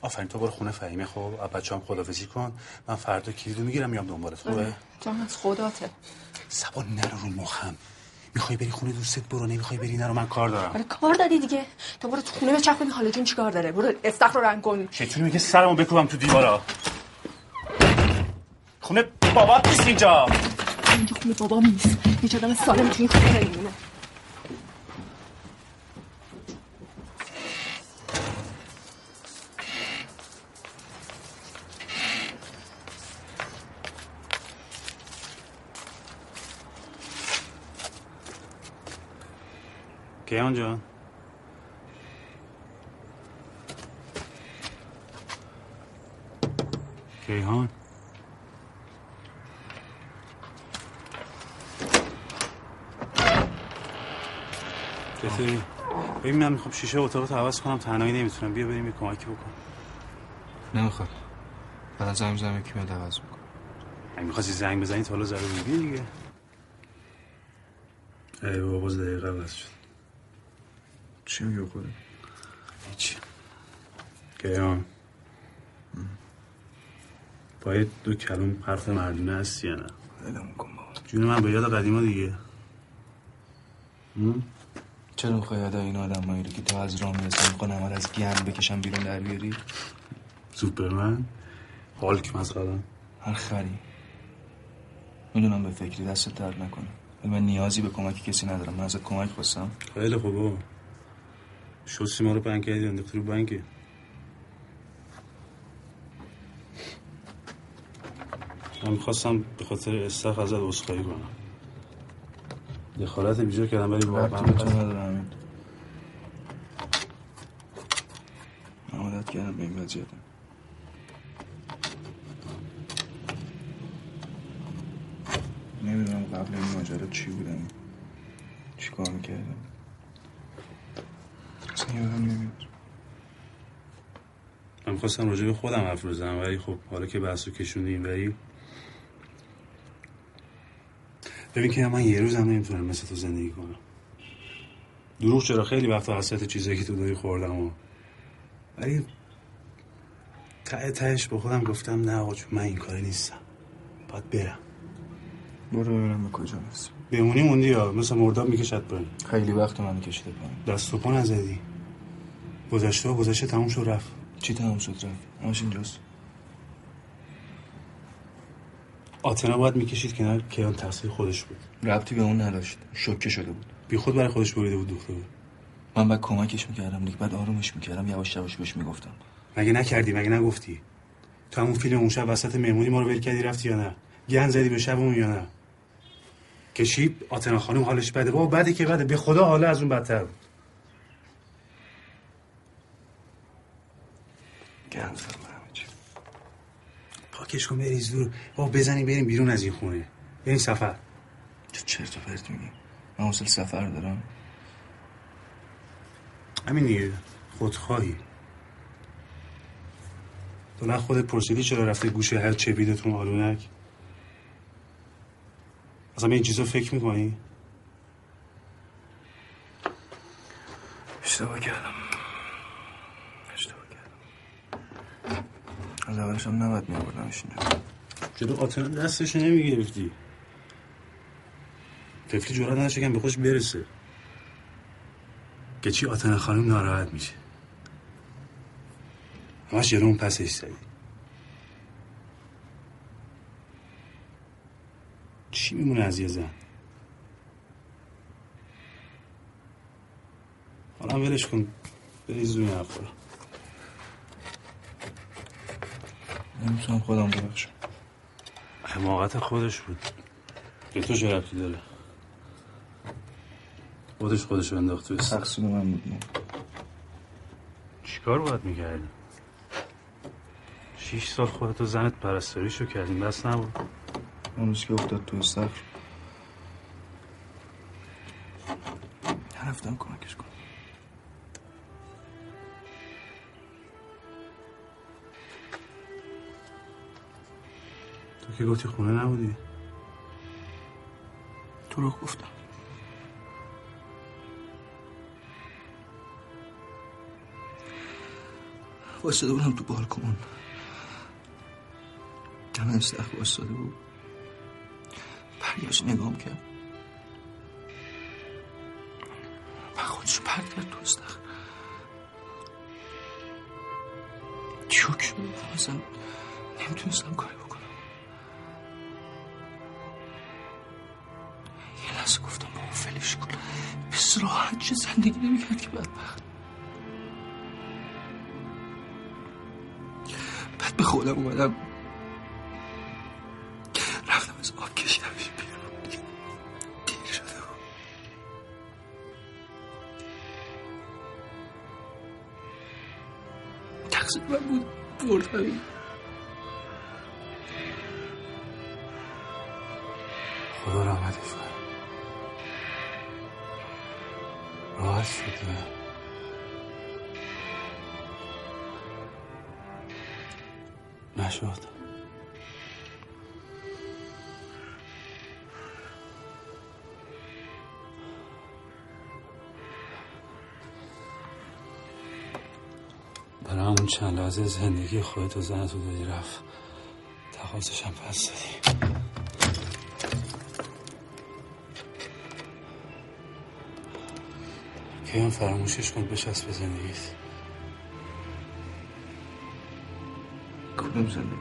آفرین تو برو خونه فهیمه خب. بچه هم خدافزی کن. من فردا کلیدو می‌گیرم میام دنبالت. خوبه؟ آره. از خداته. سبا نرو رو مخم. می‌خوای بری خونه دوستت؟ برو نمی‌خوای بری؟ نرو من کار دارم. آره کار داری دیگه. تو برو تو خونه بچخ ببین حالا جون چیکار داره؟ برو استخر رو رنگ کن. شیطونی میگه سرمو بکوبم تو دیوارا. خونه بابات نیست اینجا. اینجا خونه بابام نیست. هیچ آدم سالم تو این خونه نمیمونه کیان جان کیهان چطوری؟ ببین من می‌خوام شیشه اتاق عوض کنم تنهایی نمی‌تونم بیا بریم یه کمکی بکن نمی‌خواد بعد از زنگ زنگ یکی میاد عوض می‌کنه اگه می‌خواستی زنگ بزنی تا حالا زده بودی دیگه ای بابا باز دقیقه عوض شد چی میگه خودت؟ هیچی. کیان باید دو کلم حرف مردونه هستی یا نه؟ ولم کن بابا. جون من به یاد قدیما دیگه؟ چرا می‌خوای یاد این آدم رو که تا از راه می‌رسه می‌خوان همه رو از گند بکشم بیرون در بیاری؟ سوپرمن؟ هالک مثلا هر خری می‌دونم به فکری دستت درد نکنه. من نیازی به کمک کسی ندارم. من ازت کمک خواستم. خیلی خوب بابا. شستی ما رو بنگ کردی انداختی رو بنگه من می‌خواستم به خاطر استخ ازت عذرخواهی کنم. دخالت بیجا کردم ولی واقعا نداره همین من عادت کردم به این وضعیت نمی‌دونم قبل این ماجرا چی بودم. چی کار می‌کردم. یادم نمیاد من می‌خواستم راجع به خودم حرف بزنم ولی خب حالا که بحث رو کشوندیم ولی ببین که من یه روزم نمی‌تونم مثل تو زندگی کنم. دروغ چرا؟ خیلی وقتا حسرت چیزایی که تو داری خوردم و ولی ته تهش با خودم گفتم نه آقا من این کاره نیستم. باید برم. برو ببینم به کجا می‌رسی. بمونی موندی یا؟ مثل مرداب می‌کشد پایین. خیلی وقت منو کشیده پایین. دست و پا نزدی. گذشته گذشته تموم شد رفت. چی تمام شد رفت؟ همش اینجاست. آتنا باید می‌کشید کنار کیان تقصیر خودش بود. ربطی به اون نداشت. شوکه شده بود. بی خود برای خودش بریده بود دختر من بعد کمکش می‌کردم دیگه بعد آرومش می‌کردم یواش یواش بهش می‌گفتم. مگه نکردی؟ مگه نگفتی؟ تو همون فیلم اون شب وسط مهمونی ما رو ول کردی رفتی یا نه؟ گن زدی به شبمون یا نه؟ کشی آتنا خانم حالش بده. بابا بده که بده. به خدا حالا از اون بدتر بود. به همه چی پاکش کن بریز دور. بابا بزنیم بریم بیرون از این خونه. بریم سفر. چه چرت و پرت میگی. من حوصله سفر دارم. همین دیگه. خودخواهی. تو نه خودت پرسیدی چرا رفته گوشه هر چپیدتون آلونک؟ اصلا این چیزا فکر می‌کنی؟ اشتباه کردم. از اولش هم نباید میبردمش اینجا چرا آتنا دستش نمی‌گرفتی. طفلی جرات نداشت که به خوش برسه. که چی آتنا خانم ناراحت میشه. همش جلو اون پسش زدی. چی میمونه از یه زن؟ حالا ولش کن. بریز روی حرفا رو نمی‌تونم خودم ببخشم. حماقت خودش بود. به تو چه ربطی داره. خودش خودش رو انداخت تو استخ تقصیر من بود. چیکار باید می‌کردی؟ شیش سال خودتو زنت پرستاریشو کردیم. بس نبود. اون روز که افتاد تو استخر نرفتم کمکش کنم که گفتی خونه نبودی؟ تو رو گفتم. واسده بودم تو بالکن. دم استخر واسده بود. برگشت نگام کرد و خودشو پرد کرد تو استخر. چوک اصلا نمی‌تونستم کاری بس راحت چه زندگی نمی‌کرد که بدبخت. بعد به خودم اومدم. رفتم از آب کشیدمش بیرون. دیر شده بود. تقصیر من بود بردم. همون چند لحظه زندگی خودتو زنتو دادی رفت. تقاضشم پس دادی. که هم فراموشش کن بچسب به زندگیت؟ کدوم زندگی؟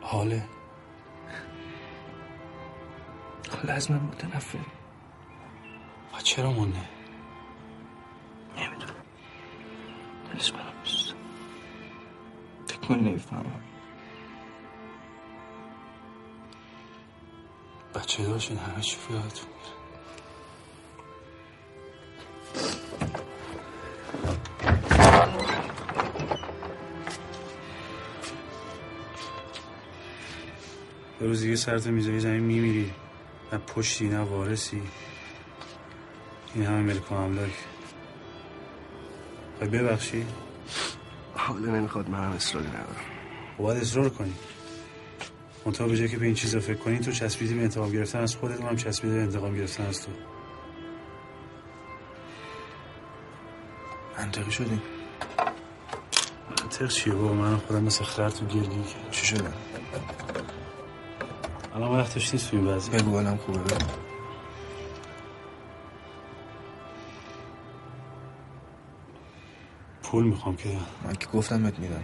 حاله. حالا از من متنفر و چرا مونده؟ فکر کنی نمی‌فهمم. بچه داشتین همه چی یادتون میره. یه روز دیگه سرتو می‌ذاری زمین میمیری نه پشتی نه وارسی این همه ملک و املاک. خواهی ببخشی؟ حالا نمی‌خواد منم اصراری ندارم. باید اصرار کنی. منتها به جای که به این چیزا فکر کنی تو چسبیدی به انتقام گرفتن از خودت اونم چسبیده به انتقام گرفتن از تو. منطقی شدیم منطق چیه بابا؟ من خودم مثل خر تو گرگی چی شده؟ الان وقتش نیست تو این وضعیت. بگو حالم خوبه؟ بگو پول می‌خوام که. من که گفتم بهت میدم.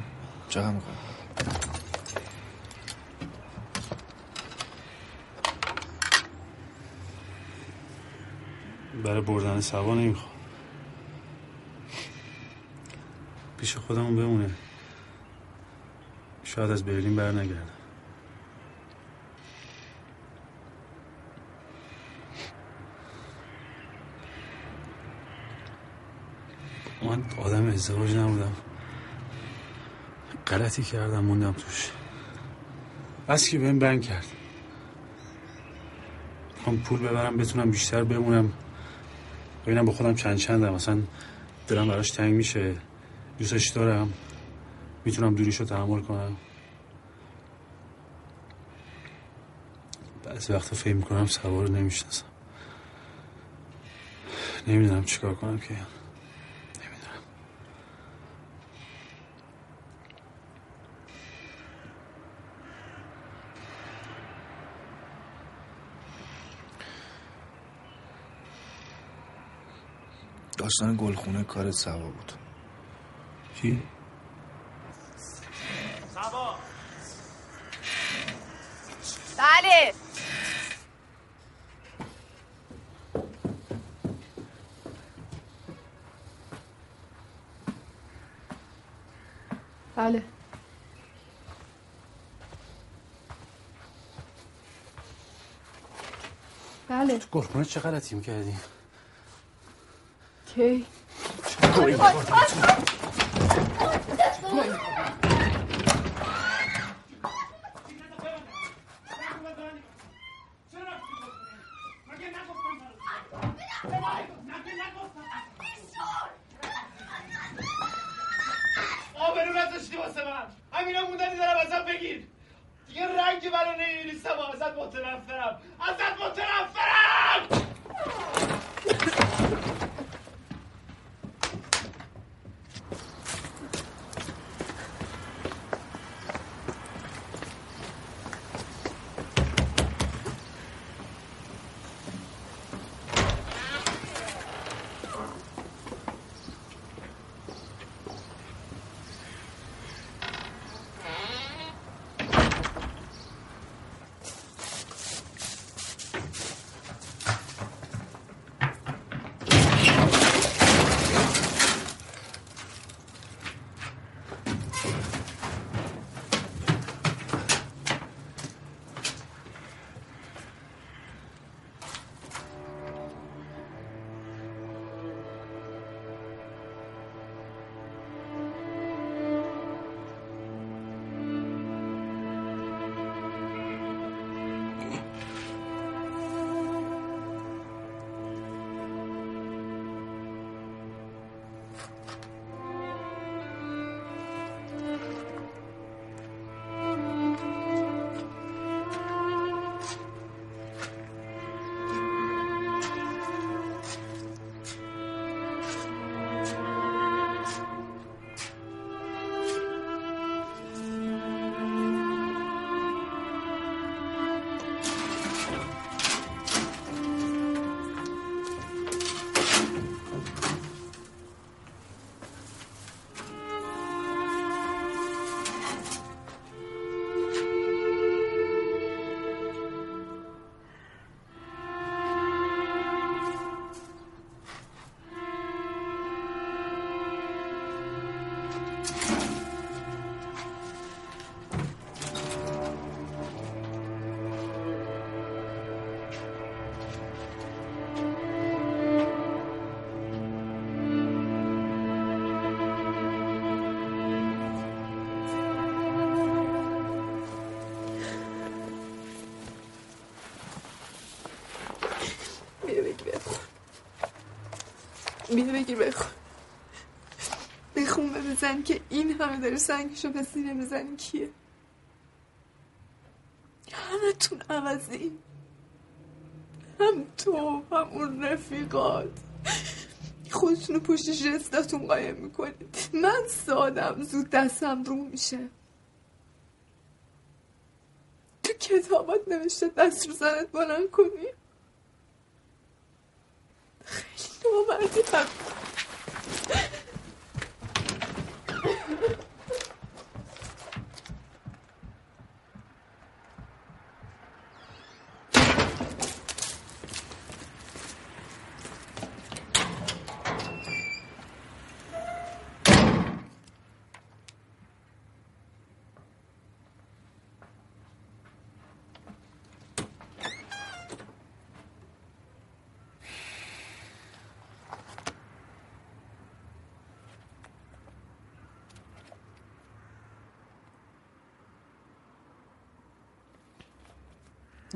چقدر می‌خوای برای بردن سوا نمی‌خوام پیش خودمون بمونه شاید از برلین بر نگردم من آدم ازدواج نبودم. غلطی کردم موندم توش. بس که بهم بند کرد. می‌خوام پول ببرم بتونم بیشتر بمونم. ببینم با خودم چند چندم. مثلا دلم براش تنگ میشه. دوستش دارم. می‌تونم دوریشو تحمل کنم. بعضی وقتا فکر می‌کنم سوار نمی‌شناسم. نمی‌دونم چیکار کنم که. داستان گلخونه کارت سوا بود. چی؟ بله. بله. بله. گلخونه چه غلطی می‌کردی؟ کی بیا بگی بخون. بخون و بزن که این همه داره سنگشو به سینه بزنی کیه؟ همه تون عوضی. هم تو هم اون رفیقات. خودتونو پشت جستاتون قایم می‌کنید. من سادم زود دستم رو میشه. تو کتابات نوشته دست رو زنت بلند کنی. خیلی نامردی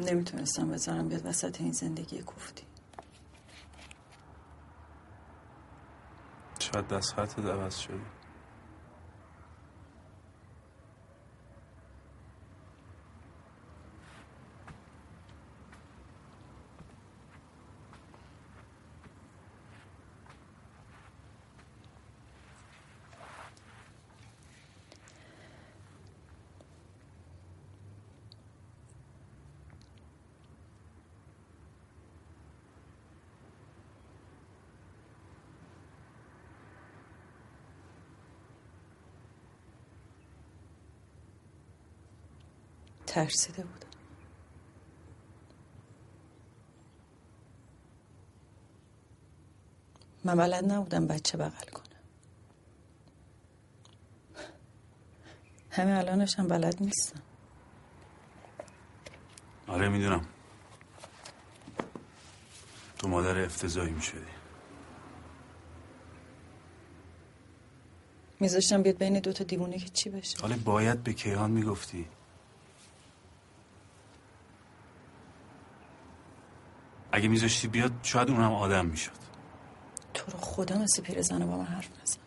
نمی‌تونستم بذارم بیاد وسط این زندگی کوفتی. شاید دست خطت عوض شده ترسیده بودم من بلد نبودم بچه بغل کنم. همه الانش هم بلد نیستم آره می‌دونم. تو مادر افتضاحی می‌شدی. میذاشتم بیاد بین دوتا دیوونه که چی بشه. حالا باید به کیهان می‌گفتی. اگه میذاشتی بیاد شاید اونم آدم می‌شد. تو رو خدا مثل پیرزنه با من حرف نزن.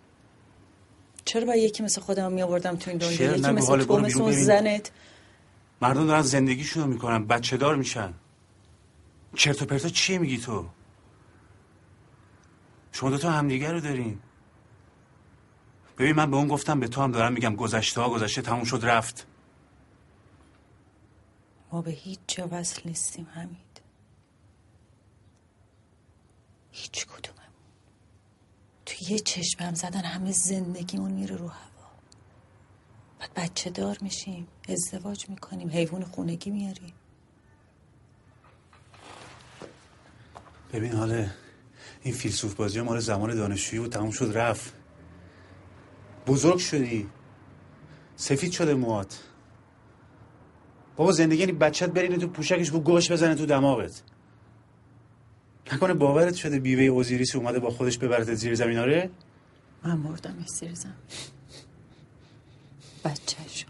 چرا با یکی مثل خودم میآوردم تو این دنیا؟ یکی مثل تو مثل اون. زنت. مردم دارن زندگیشونو می‌کنن بچه دار میشن. چرت و پرتا چیه میگی تو؟ شما دوتا همدیگه رو دارین. ببین من به اون گفتم به تو هم دارم میگم گذشته ها گذشته تموم شد رفت. ما به هیچ جا وصل نیستیم حمید هیچ کدوممون. تو یه چشمم زدن همه زندگیمون میره رو هوا. بعد بچه دار میشیم ازدواج می‌کنیم حیوان خونگی میاریم. ببین حالا این فیلسوف بازی مال زمان دانشجویی بود تموم شد رفت. بزرگ شدی. سفید شده موات بابا زندگی یعنی بچت برینه تو پوشکش بو گوش بزنه تو دماغت. نکنه باورت شده بیوه اوزیریسی اومده با خودش ببرت زیر زمین؟ آره. من بردم زیر زمین بچه شو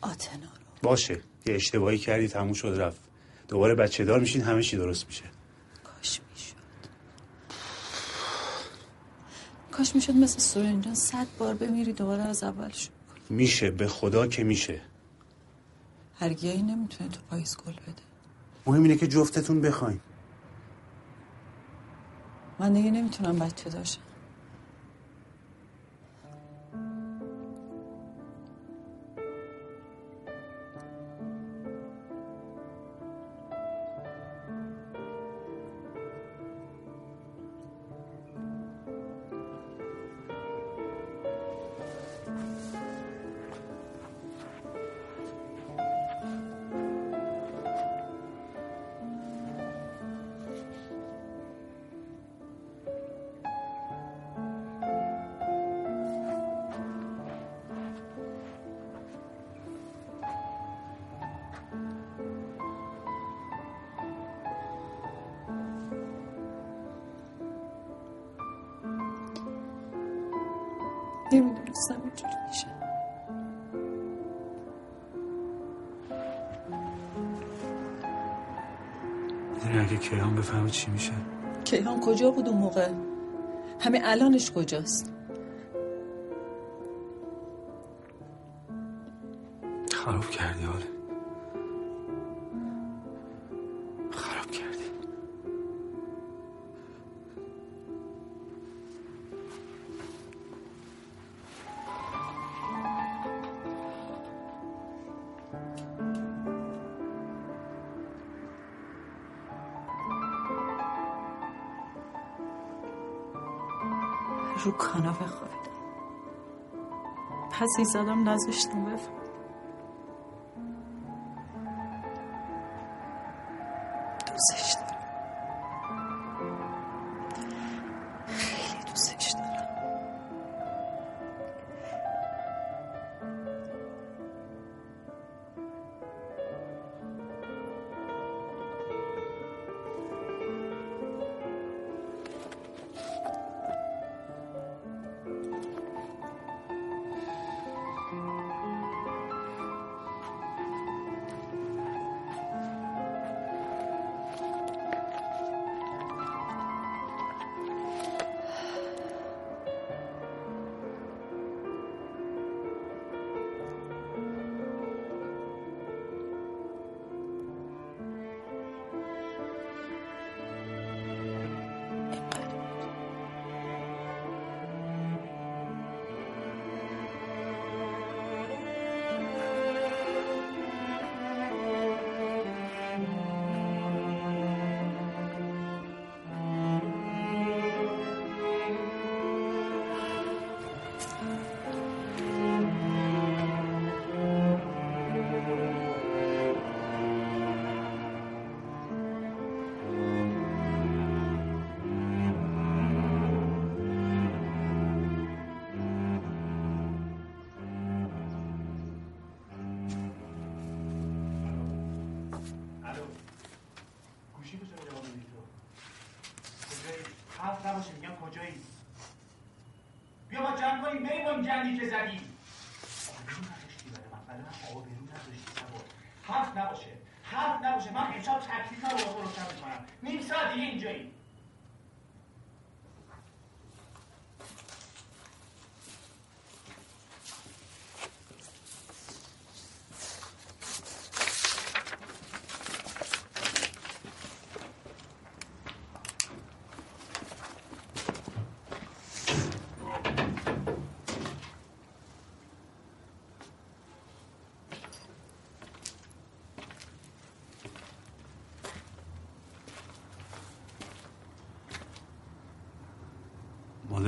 آتنا رو. باشه. یه اشتباهی کردی تموم شد رفت. دوباره بچه دار میشین همه چی درست میشه. کاش می‌شد. کاش می‌شد مثل سورنجان صد بار بمیری دوباره از اول شو میشه. به خدا که میشه. هرگیهی نمی‌تونه تو پاییز گل بده. مهم اینه که جفتتون بخواین. من دیگه نمی‌تونم بچه داشتم نمی‌دونستم اینجوری میشه. می‌دونی اگه کیهان بفهمه چی میشه؟ کیهان کجا بود اون موقع؟ همه الانش کجاست؟ خراب کردی حاله پسی زدم نذاشتم بفهم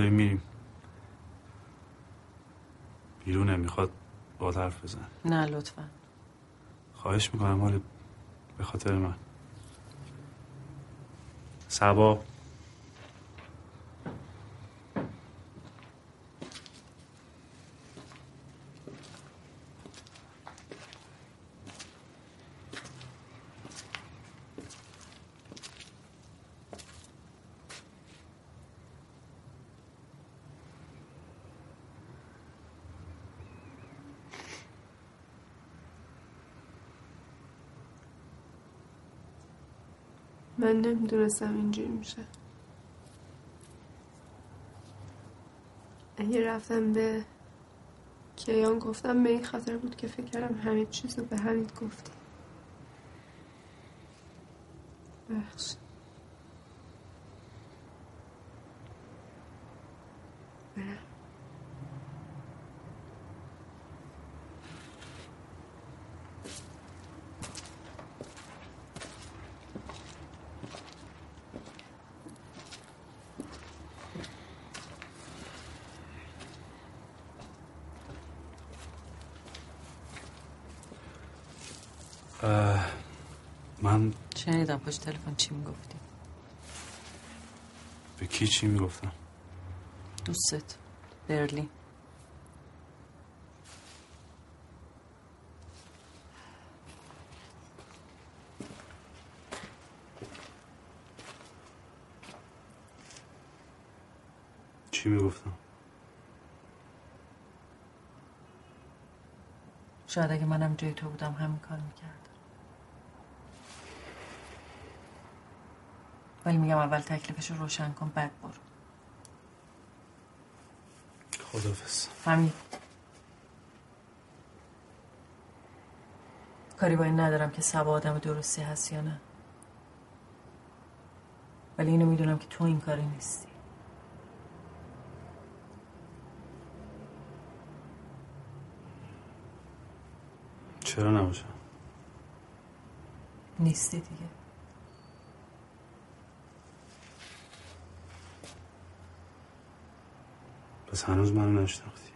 داریم میریم. بیرونه می‌خواد با حرف بزن. نه لطفا. خواهش می‌کنم حالا به خاطر من. سبا. من نمی‌دونستم اینجوری میشه. اگه رفتم به کیان گفتم به این خاطر بود که فکر کردم همه چیز رو به حمید گفتی بخش برم اه، من شنیدم پشت تلفن چی می‌گفتی؟ به کی چی می‌گفتم؟ دوستت برلین چی می‌گفتم؟ شاید اگه منم جای تو بودم همین کار می‌کردم. ولی میگم اول تکلیفش رو روشن کن بعد برو. خدافز همین کاری با این ندارم که سبا آدم درستی هست یا نه. ولی اینو می‌دونم که تو این کاری نیستی. چرا نباشم نیستی دیگه. پس هنوز منو نشناختی.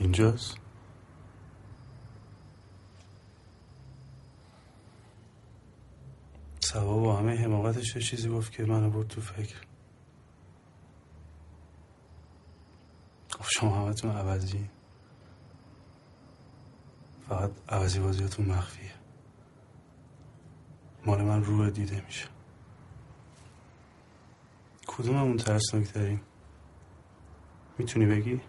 اینجاست سبا با حماقتش یه چیزی گفت که منو برد تو فکر. گفت شما همتون عوضی. فقط عوضی بازیاتون مخفیه. مال من روح دیده میشه. کدوممون ترسناک تریم می‌تونی بگی؟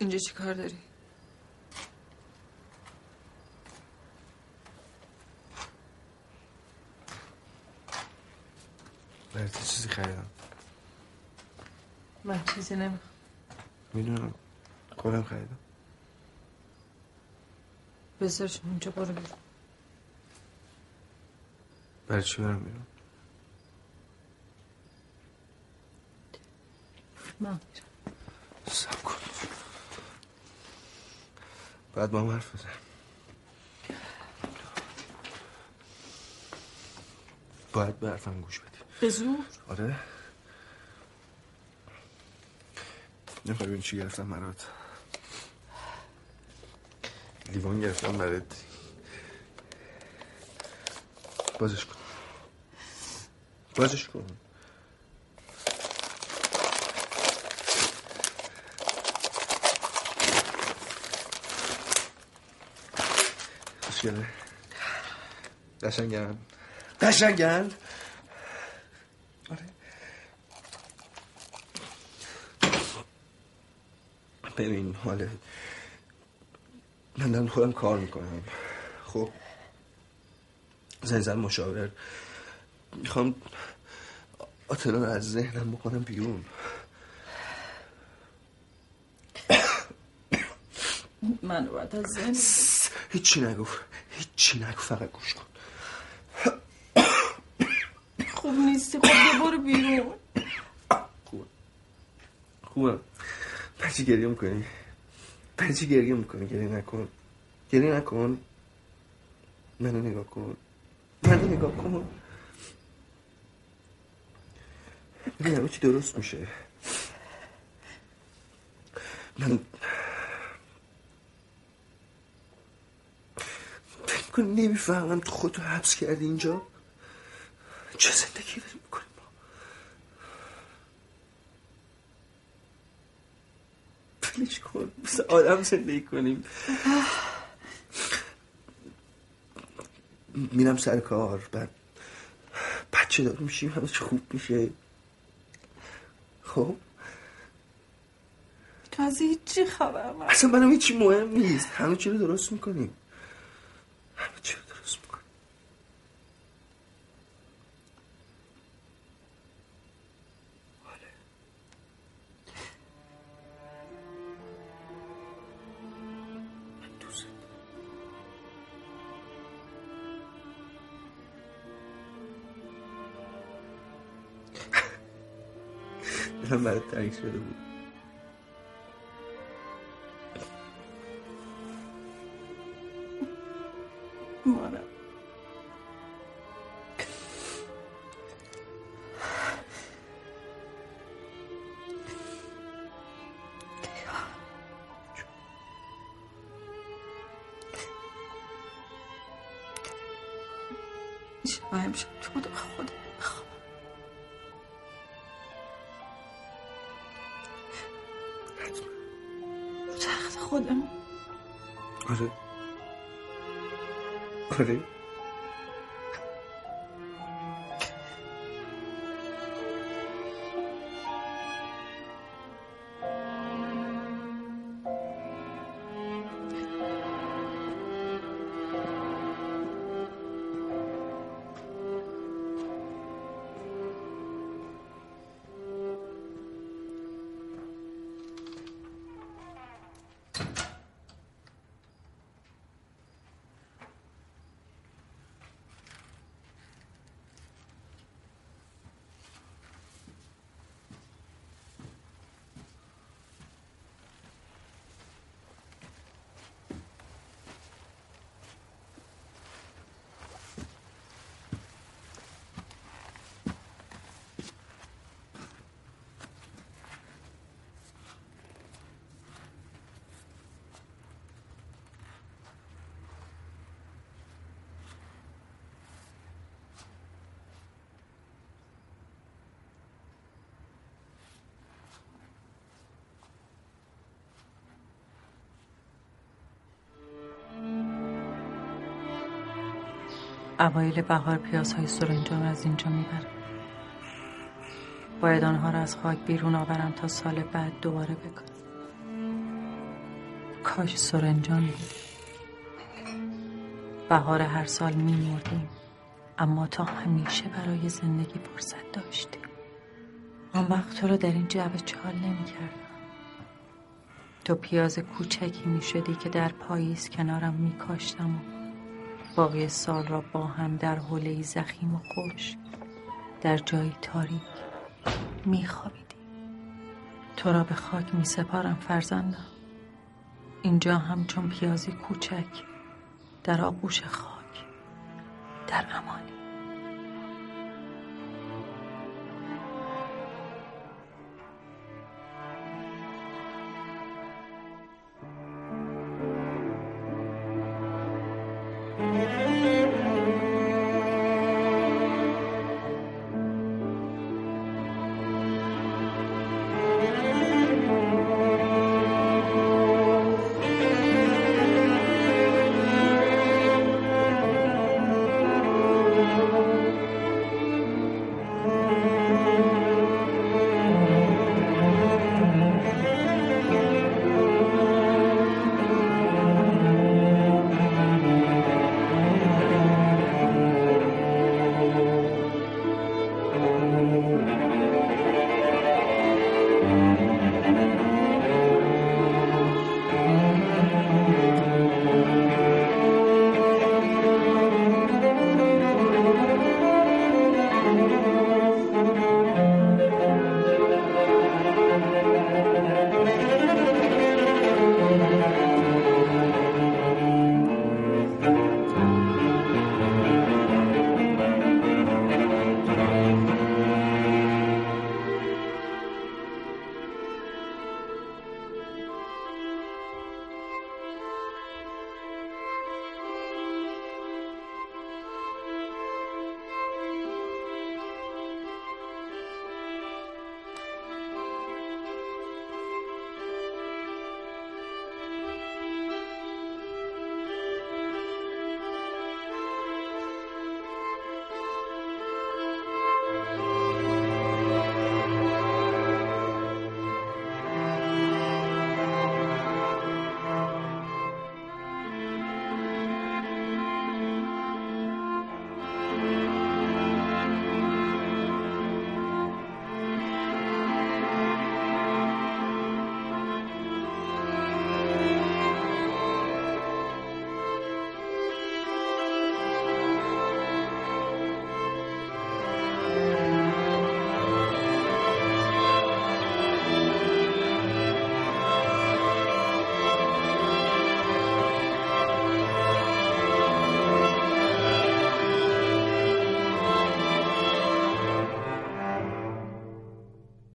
اینجا چی کار داری؟ برای چیزی خریدم. من چیزی نمی‌خوام. می‌دونم. خودم خریدم. بذارش اونجا برو بیرون. برای چی برم بیرون؟ من میرم سب کن باید با هم حرف بزنم باید به حرفم گوش بدی. به زور؟ آره. نمی‌خوای ببین چی گرفتم برات. لیوان گرفتم برات. بازش کن. بازش کن. خوشگله قشنگن قشنگن؟ آره. ببین حاله من دارم خودم کار می‌کنم. خب؟ زن زن مشاور می‌خوام آتلا رو از ذهنم بکنم بیرون. من باید از ذهن هیچی نگو هیچی نگو فقط گوش کن. خوب نیستی. خب برو بیرون. خوبه. برای چی گریه می‌کنی؟ برای چی گریه می‌کنی؟ گریه نکن. گریه نکن. منو نگاه کن. منو نگاه کن. ببین همه چی درست میشه. من کن نمی‌فهمم تو خودتو حبس کردی اینجا. چه زندگی داری می‌کنی ولش کن مثل آدم زندگی کنیم. میرم سر کار بعد بچه دار میشیم همه چی خوب میشه. خب؟ تو از هیچی خبر من اصلا برام هیچی مهم نیست. همه چی رو درست می‌کنیم. دلم برات تنگ شده اوایل بهار پیازهای سرنجام از اینجا می‌برم. باید آنها را از خاک بیرون آورم تا سال بعد دوباره بکنم کاش سرنجان بود بهار هر سال می مردیم اما تا همیشه برای زندگی فرصت داشتیم. آن وقت تو رو در این جعبه چال نمی کردم. تو پیاز کوچکی می شدی که در پاییز کنارم می کاشتم و باقی سال را با هم در حوله زخیم و خوش در جایی تاریک می خوابیدیم تو را به خاک می سپارم فرزندم. اینجا همچون پیازی کوچک در آغوش خاک در امانی.